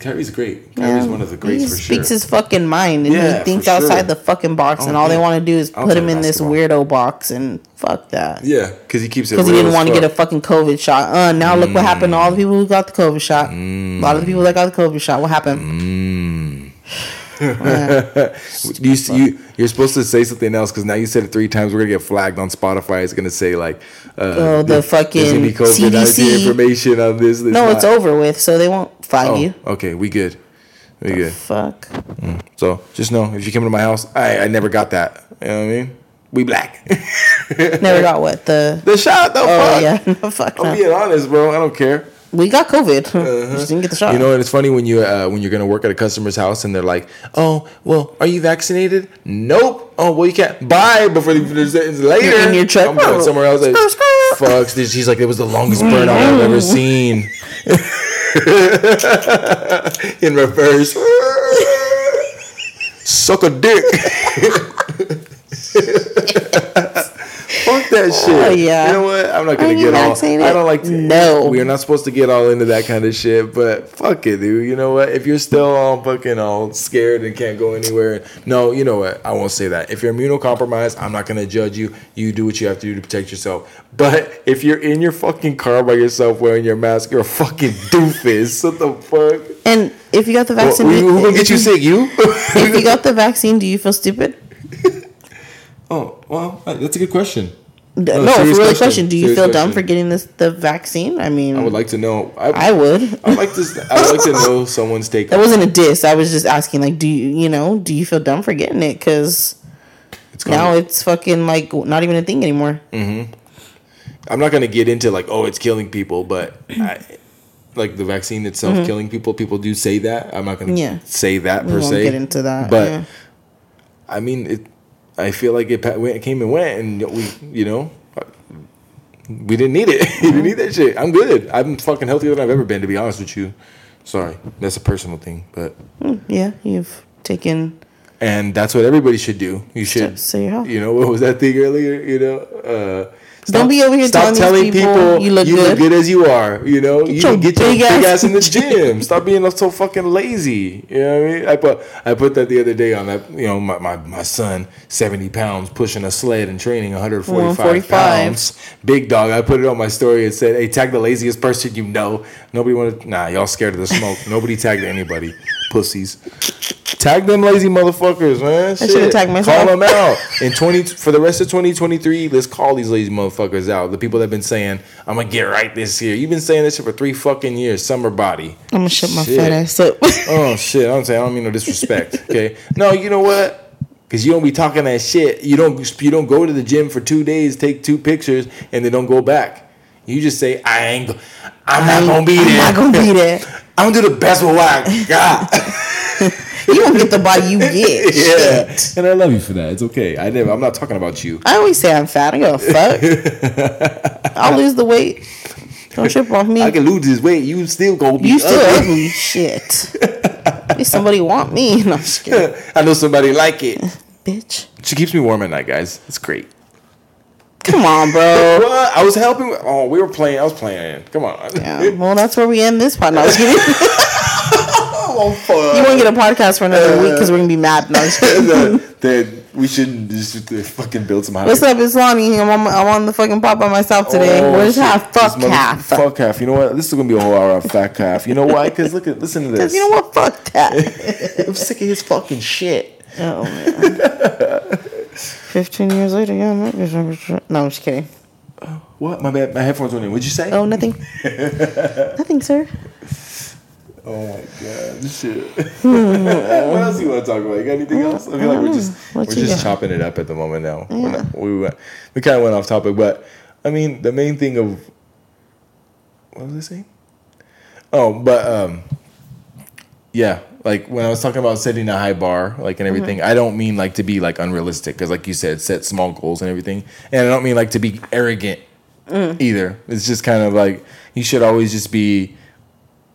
Speaker 1: Kyrie's great. Kyrie's
Speaker 2: Yeah,
Speaker 1: one of the greats
Speaker 2: he
Speaker 1: for sure.
Speaker 2: He speaks his fucking mind and
Speaker 1: Yeah,
Speaker 2: he thinks
Speaker 1: sure.
Speaker 2: outside the fucking box, and
Speaker 1: Oh,
Speaker 2: all they want to do is
Speaker 1: I'll
Speaker 2: put him in this weirdo box and fuck that.
Speaker 1: yeah, because he keeps it.
Speaker 2: Because he didn't want to get a fucking COVID shot. Uh, now look what happened to all the people who got the COVID shot. A lot of the people that got the COVID shot. What happened?
Speaker 1: you, you you're supposed to say something else because now you said it three times. We're gonna get flagged on Spotify. It's gonna say like, uh,
Speaker 2: Oh, the fucking
Speaker 1: COVID
Speaker 2: CDC.
Speaker 1: information on this. this
Speaker 2: No, it's over with, so they won't flag
Speaker 1: Oh,
Speaker 2: you.
Speaker 1: okay, we good. We good.
Speaker 2: Fuck.
Speaker 1: So just know if you come to my house, I I never got that. You know what I mean? We black.
Speaker 2: Never got what the.
Speaker 1: the shot though.
Speaker 2: Oh
Speaker 1: fuck.
Speaker 2: yeah, no, fuck
Speaker 1: I'm
Speaker 2: no.
Speaker 1: being honest, bro. I don't care.
Speaker 2: We got COVID. Just didn't get the shot.
Speaker 1: Uh-huh. You know, and it's funny when you uh, when you're gonna work at a customer's house and they're like, "Oh, well, are you vaccinated?" Nope. Oh, well, you can't buy before the it's later.
Speaker 2: You're in your truck.
Speaker 1: I'm going somewhere else. Like,
Speaker 2: Screw, screw.
Speaker 1: Fucks. this- She's like, it was the longest burnout I've ever seen. in reverse. Suck a dick. Fuck that oh, shit.
Speaker 2: Oh, yeah.
Speaker 1: You know what? I'm not gonna get all. I don't like to.
Speaker 2: No.
Speaker 1: We are not supposed to get all into that kind of shit. But fuck it, dude. You know what? If you're still all fucking all scared and can't go anywhere, no. You know what? I won't say that. If you're immunocompromised, I'm not gonna judge you. You do what you have to do to protect yourself. But if you're in your fucking car by yourself wearing your mask, you're a fucking doofus. What the fuck?
Speaker 2: and if you got the
Speaker 1: Well,
Speaker 2: vaccine,
Speaker 1: who, who gonna get you sick? You?
Speaker 2: if you got the vaccine, do you feel stupid?
Speaker 1: oh, well, that's a good question. No,
Speaker 2: No, for
Speaker 1: serious
Speaker 2: real
Speaker 1: question.
Speaker 2: question. Do you
Speaker 1: Serious
Speaker 2: feel dumb for getting this the vaccine? I mean,
Speaker 1: I would like to know. I,
Speaker 2: I would.
Speaker 1: I'd like to. I'd like to know someone's take.
Speaker 2: That wasn't a diss. I was just asking, like, do you, you know, do you feel dumb for getting it? Because now it's fucking like not even a thing anymore.
Speaker 1: I'm not gonna get into like, oh, it's killing people, but I, like the vaccine itself killing people. People do say that. I'm not gonna
Speaker 2: Mm-hmm. Yeah.
Speaker 1: say that
Speaker 2: We
Speaker 1: per se.
Speaker 2: get into that.
Speaker 1: but
Speaker 2: yeah.
Speaker 1: I mean, it. I feel like it, went- it came and went, and we, you know, we didn't need it. we didn't need that shit. I'm good. I'm fucking healthier than I've ever been, to be honest with you. Sorry, that's a personal thing, but
Speaker 2: yeah, you've taken.
Speaker 1: and that's what everybody should do. You should,
Speaker 2: So your health.
Speaker 1: you know, what was that thing earlier? You know, uh,
Speaker 2: Don't be over here
Speaker 1: stop
Speaker 2: telling these people you look good.
Speaker 1: good as you are. You know, you
Speaker 2: your
Speaker 1: get your
Speaker 2: big
Speaker 1: big ass,
Speaker 2: ass-
Speaker 1: in the gym. Stop being so fucking lazy. You know what I mean? I put I put that the other day on that. You know, my my, my son, seventy pounds, pushing a sled and training, one hundred forty five
Speaker 2: 145.
Speaker 1: pounds, big dog. I put it on my story and said, "Hey, tag the laziest person you know." Nobody wanted. Nah, y'all scared of the smoke. Nobody tagged anybody. Pussies. Tag them lazy motherfuckers, man. Shit.
Speaker 2: should've tagged myself.
Speaker 1: Call them out. In twenty for the rest of twenty twenty three, let's call these lazy motherfuckers out. The people that have been saying, "I'm gonna get right this year." You've been saying this shit for three fucking years. Summer body.
Speaker 2: I'm gonna shut my
Speaker 1: Shit.
Speaker 2: fat ass up.
Speaker 1: Oh shit! I'm saying I don't mean no disrespect. Okay, no, you know what? Because you don't be talking that shit. You don't. You don't go to the gym for two days, take two pictures, and then don't go back. You just say, "I ain't. Go- I'm not gonna be there.
Speaker 2: I'm not gonna be there.
Speaker 1: I'm gonna do the best with what I got."
Speaker 2: You don't get the body you get.
Speaker 1: yeah,
Speaker 2: Shit.
Speaker 1: and I love you for that. It's okay. I never. I'm not talking about you.
Speaker 2: I always say I'm fat. I don't give a fuck. I'll lose the weight. Don't trip off me.
Speaker 1: I can lose this weight. You still gonna be
Speaker 2: You still
Speaker 1: ugly.
Speaker 2: ugly. Shit. At least somebody want me. No, I'm just kidding.
Speaker 1: I know somebody like it.
Speaker 2: Bitch.
Speaker 1: She keeps me warm at night, guys. It's great.
Speaker 2: Come on, bro.
Speaker 1: What? I was helping. Oh, we were playing. I was playing. Come on.
Speaker 2: Yeah, well, that's where we end this part. No, I was kidding.
Speaker 1: Fuck.
Speaker 2: You won't get a podcast for another week because we're gonna be mad. No,
Speaker 1: that, we shouldn't just uh, fucking build some.
Speaker 2: What's up? It's Lonnie. I'm on, I'm on the fucking pot by myself today.
Speaker 1: Oh,
Speaker 2: Where's half? Fuck half.
Speaker 1: Fuck half. You know what? This is gonna be a whole hour of fat calf. You know why? Because look at listen to this.
Speaker 2: You know what? Fuck that.
Speaker 1: I'm sick of his fucking shit.
Speaker 2: oh man. Fifteen years later, yeah. I'm not- No, I'm just kidding.
Speaker 1: What? My bad. My headphones went in. What'd you say?
Speaker 2: Oh, nothing. nothing, sir.
Speaker 1: Oh my god, this shit. what else do you want to talk about? You got anything else? I feel like we're just
Speaker 2: What
Speaker 1: we're just
Speaker 2: got?
Speaker 1: chopping it up at the moment now. We're not, we went, we kind of went off topic, but I mean the main thing of what was I saying? Oh, but um, yeah, like when I was talking about setting a high bar, like and everything,
Speaker 2: Mm-hmm.
Speaker 1: I don't mean like to be like unrealistic because, like you said, set small goals and everything, and I don't mean like to be arrogant
Speaker 2: Mm.
Speaker 1: either. It's just kind of like you should always just be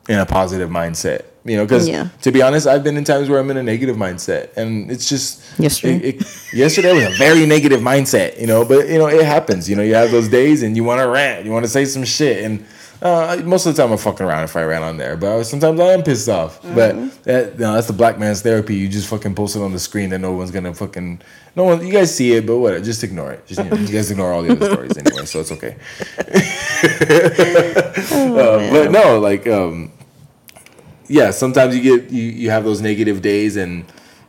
Speaker 1: in a positive mindset. You know, because
Speaker 2: Yeah.
Speaker 1: to be honest, I've been in times where I'm in a negative mindset, and it's just
Speaker 2: Yesterday?
Speaker 1: It, it, yesterday was a very negative mindset. You know, but you know it happens. You know, you have those days, and you want to rant, you want to say some shit, and uh, most of the time I'm fucking around if I ran on there. But sometimes I am pissed off. But that, you know, that's the black man's therapy. You just fucking post it on the screen that no one's gonna fucking no one. You guys see it, but whatever. Just ignore it. Just you, know, you guys ignore all the other stories anyway, so it's okay. Uh, but no, like um, yeah, sometimes you get you, you have those negative days and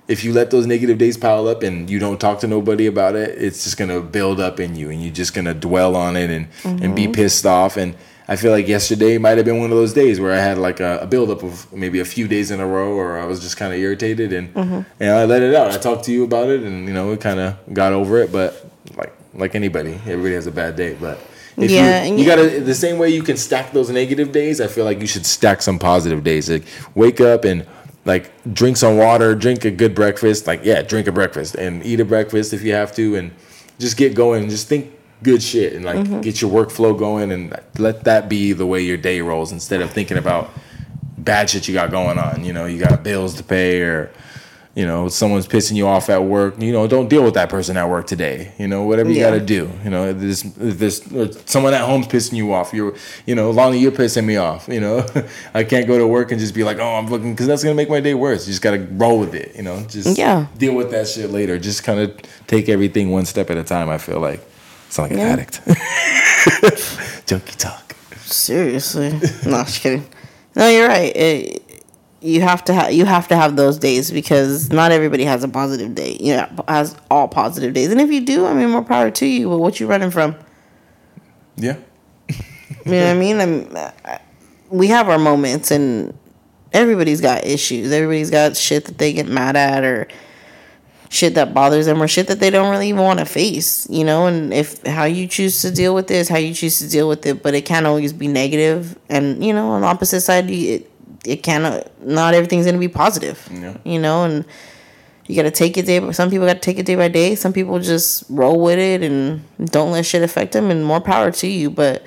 Speaker 1: if you let those negative days pile up and you don't talk to nobody about it, it's just gonna build up in you, and you're just gonna dwell on it and and be mm-hmm. pissed off. And I feel like yesterday might have been one of those days where I had like a, a buildup of maybe a few days in a row, or I was just kind of irritated, and mm-hmm. and I let it out. I talked to you about it, and you know, we kind of got over it. But like like anybody, everybody has a bad day, but. If
Speaker 2: Yeah,
Speaker 1: you, you
Speaker 2: you-
Speaker 1: gotta the same way you can stack those negative days. I feel like you should stack some positive days. Like wake up and like drink some water, drink a good breakfast. Like yeah, drink a breakfast and eat a breakfast if you have to, and just get going and just think good shit and like mm-hmm. get your workflow going and let that be the way your day rolls instead of thinking about bad shit you got going on. You know, you got bills to pay or you know someone's pissing you off at work. You know, don't deal with that person at work today. You know, whatever you
Speaker 2: Yeah.
Speaker 1: got to do. You know, if there's, if there's someone at home's pissing you off. You're you know, Lonnie, you're pissing me off. You know, I can't go to work and just be like, oh, I'm looking because that's gonna make my day worse. You just gotta roll with it. You know, just
Speaker 2: Yeah.
Speaker 1: deal with that shit later. Just kind of take everything one step at a time. I feel like sound like an addict. Junkie talk.
Speaker 2: Seriously, no, just kidding. No, you're right. It, you have to have you have to have those days because not everybody has a positive day. You know, has all positive days, and if you do, I mean, more power to you. But what you running from?
Speaker 1: Yeah.
Speaker 2: You know what I mean? I'm, I- we have our moments, and everybody's got issues. Everybody's got shit that they get mad at, or shit that bothers them, or shit that they don't really even want to face. You know, and if how you choose to deal with this, how you choose to deal with it, but it can't always be negative. And you know, on the opposite side, you- it it cannot. Not everything's gonna be positive.
Speaker 1: Yeah.
Speaker 2: You know, and you gotta take it day. Some people gotta take it day by day. Some people just roll with it and don't let shit affect them. And more power to you, but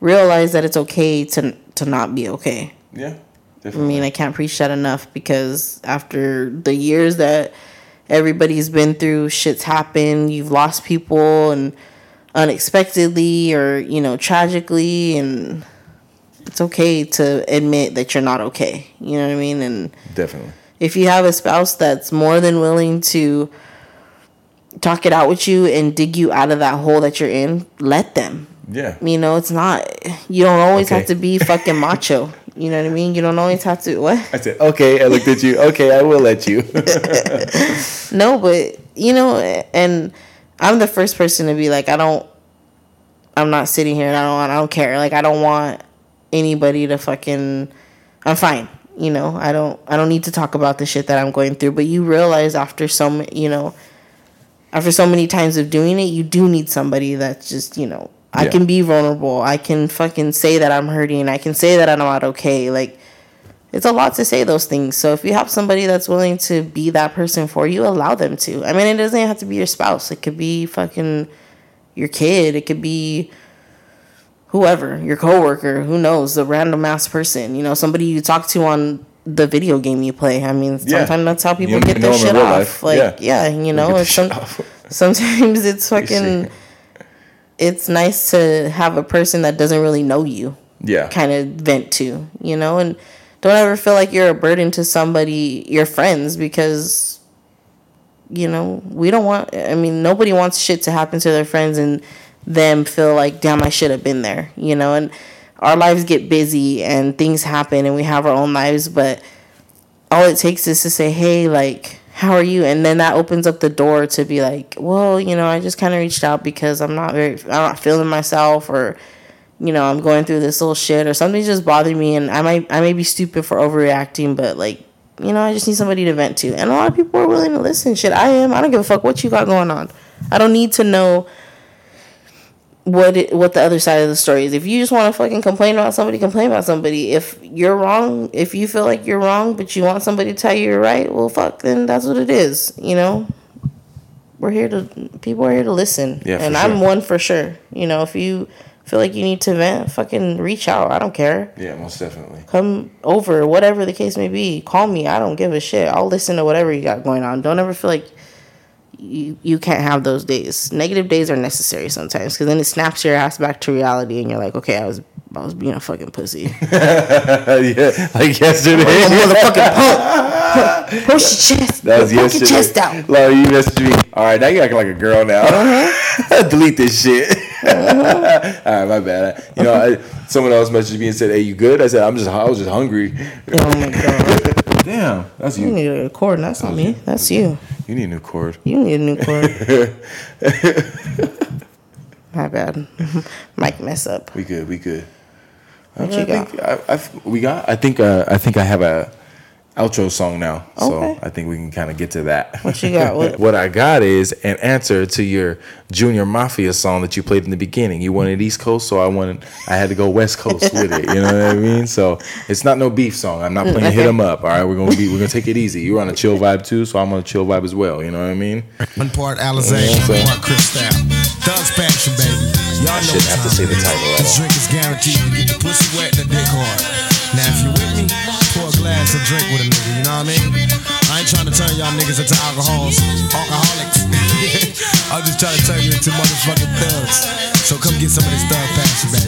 Speaker 2: realize that it's okay to to not be okay.
Speaker 1: Yeah.
Speaker 2: I mean, I can't preach that enough because after the years that everybody's been through, shit's happened. You've lost people and unexpectedly or you know tragically, and it's okay to admit that you're not okay. You know what I mean? And
Speaker 1: Definitely.
Speaker 2: if you have a spouse that's more than willing to talk it out with you and dig you out of that hole that you're in, let them.
Speaker 1: Yeah.
Speaker 2: You know, it's not. You don't always
Speaker 1: Okay.
Speaker 2: have to be fucking macho. You know what I mean? You don't always have to. What?
Speaker 1: I said, okay. I looked at you. Okay, I will let you.
Speaker 2: No, but you know, and I'm the first person to be like, I don't. I'm not sitting here and I don't. I don't care. Like I don't want anybody to fucking. I'm fine. You know, I don't. I don't need to talk about the shit that I'm going through. But you realize after some, you know, after so many times of doing it, you do need somebody that's just, you know, I
Speaker 1: Yeah.
Speaker 2: can be vulnerable. I can fucking say that I'm hurting. I can say that I'm not okay. Like, it's a lot to say those things. So if you have somebody that's willing to be that person for you, allow them to. I mean, it doesn't have to be your spouse. It could be fucking your kid. It could be whoever, your coworker, who knows, the random ass person. You know, somebody you talk to on the video game you play. I mean,
Speaker 1: Yeah.
Speaker 2: sometimes that's how people
Speaker 1: don't
Speaker 2: get their
Speaker 1: know 'em in
Speaker 2: shit off.
Speaker 1: life.
Speaker 2: Like,
Speaker 1: Yeah.
Speaker 2: yeah, you know, it's some, sometimes it's fucking. It's nice to have a person that doesn't really know you
Speaker 1: Yeah.
Speaker 2: kind of vent to, you know, and don't ever feel like you're a burden to somebody, your friends, because, you know, we don't want, I mean, nobody wants shit to happen to their friends and them feel like, damn, I should have been there, you know, and our lives get busy and things happen and we have our own lives, but all it takes is to say, hey, like, how are you? And then that opens up the door to be like, well, you know, I just kind of reached out because I'm not very, I'm not feeling myself or, you know, I'm going through this little shit or something's just bothering me and I might, I may be stupid for overreacting, but like, you know, I just need somebody to vent to. And a lot of people are willing to listen. Shit, I am. I don't give a fuck what you got going on. I don't need to know what it, what the other side of the story is. If you just want to fucking complain about somebody, complain about somebody. If you're wrong, if you feel like you're wrong, but you want somebody to tell you you're right, well, fuck, then that's what it is. You know, we're here to people are here to listen,
Speaker 1: Yeah,
Speaker 2: and I'm
Speaker 1: sure.
Speaker 2: one for sure. You know, if you feel like you need to vent, fucking reach out. I don't care.
Speaker 1: Yeah, most definitely.
Speaker 2: Come over, whatever the case may be. Call me. I don't give a shit. I'll listen to whatever you got going on. Don't ever feel like you you can't have those days. Negative days are necessary sometimes because then it snaps your ass back to reality, and you're like, okay, I was I was being a fucking pussy.
Speaker 1: yeah, like yesterday.
Speaker 2: motherfucking punk. Push your chest.
Speaker 1: That was
Speaker 2: Poke your chest out.
Speaker 1: Laura, you messaged me. All right, now you acting like a girl now. Uh-huh. Delete this shit. Uh-huh. All right, my bad. You know, I, someone else messaged me and said, "Hey, you good?" I said, "I'm just, I was just hungry."
Speaker 2: Oh my god.
Speaker 1: Damn, that's
Speaker 2: You
Speaker 1: you.
Speaker 2: need a new cord. That's not me. That's you.
Speaker 1: You need a new cord.
Speaker 2: You need a new cord. My bad. Mic mess up.
Speaker 1: We good. We good.
Speaker 2: What
Speaker 1: I
Speaker 2: you got?
Speaker 1: think I, I, we got. I think. Uh, I think I have a outro song now. So I think we can kind of get to that.
Speaker 2: What you got? What-
Speaker 1: what I got is an answer to your Junior Mafia song that you played in the beginning. You wanted East Coast, so I wanted. I had to go West Coast with it. You know what I mean? So it's not no beef song. I'm not mm, playing hit 'em up. All right, we're gonna be. We're gonna take it easy. You're on a chill vibe too, so I'm on a chill vibe as well. You know what I mean?
Speaker 4: One part Alizé,
Speaker 1: Yeah,
Speaker 4: one
Speaker 1: so-
Speaker 4: part Cristal. Thugs passion, baby. Y'all know
Speaker 1: shouldn't have to say the title at
Speaker 4: This
Speaker 1: all.
Speaker 4: drink is guaranteed niggas into alcohols, alcoholics. I'm just trying to turn you into motherfucking thugs. So come get some of this thug baby.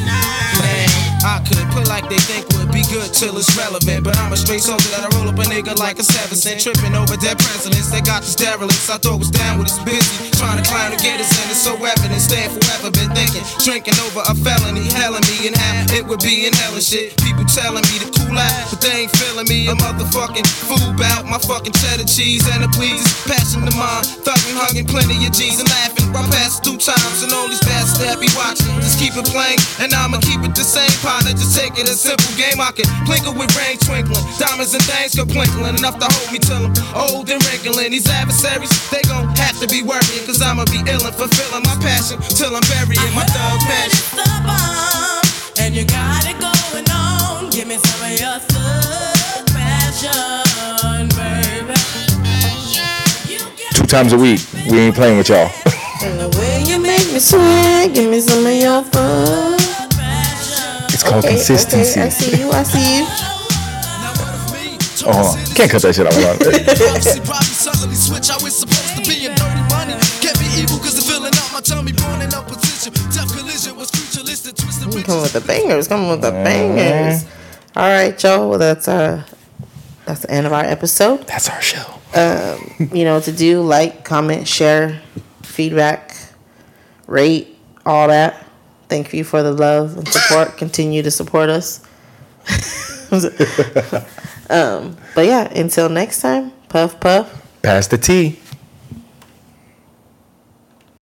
Speaker 5: Man, I could put like they think would be good till it's relevant. But I'm a straight soldier that I roll up a nigga like a seven cent. Tripping over dead presidents. They got these derelicts. I thought was down with us busy. Trying to climb to get us in. It's so evident. Staying forever. Been thinking. Drinking over a felony. Helling me and how it would be in hell and shit. People telling me to out. But they ain't feeling me. A motherfucking fool bout my fucking cheddar cheese and the pleases. Passion to mine. Thugging, hugging plenty of G's and laughing. I pass through times and all these bastards that be watching. Just keep it playing. And I'ma keep it the same partner. Just take it a simple game. I can plinkle with rain twinkling. Diamonds and things go twinkling. Enough to hold me till I'm old and wrinkling. These adversaries, they gon' have to be worrying. Cause I'ma be ill and fulfilling my passion till I'm burying my thug passion.
Speaker 6: the bomb, and you gotta on. Give me some of your thug passion, baby.
Speaker 1: Two times a week. We ain't playing with y'all.
Speaker 2: And the way you make me sweat, give me some of your
Speaker 6: thug passion.
Speaker 1: It's called
Speaker 2: Okay,
Speaker 1: consistency.
Speaker 2: okay, I see you. I see you.
Speaker 1: Oh, hold on. Can't cut that shit out. Hold on.
Speaker 5: Prophecy probably suddenly switch. I was supposed to be in dirty money. Get me evil cause the feeling out my tummy. Born in opposition. Tough collision was futuristic. Twisted
Speaker 2: with the bangers. Coming with the mm-hmm. bangers. All right, y'all. Well, that's uh, that's the end of our episode.
Speaker 1: That's our show.
Speaker 2: You know to do: like, comment, share, feedback, rate, all that. Thank you for the love and support. Continue to support us. um, but yeah, until next time, puff puff.
Speaker 1: Pass the tea.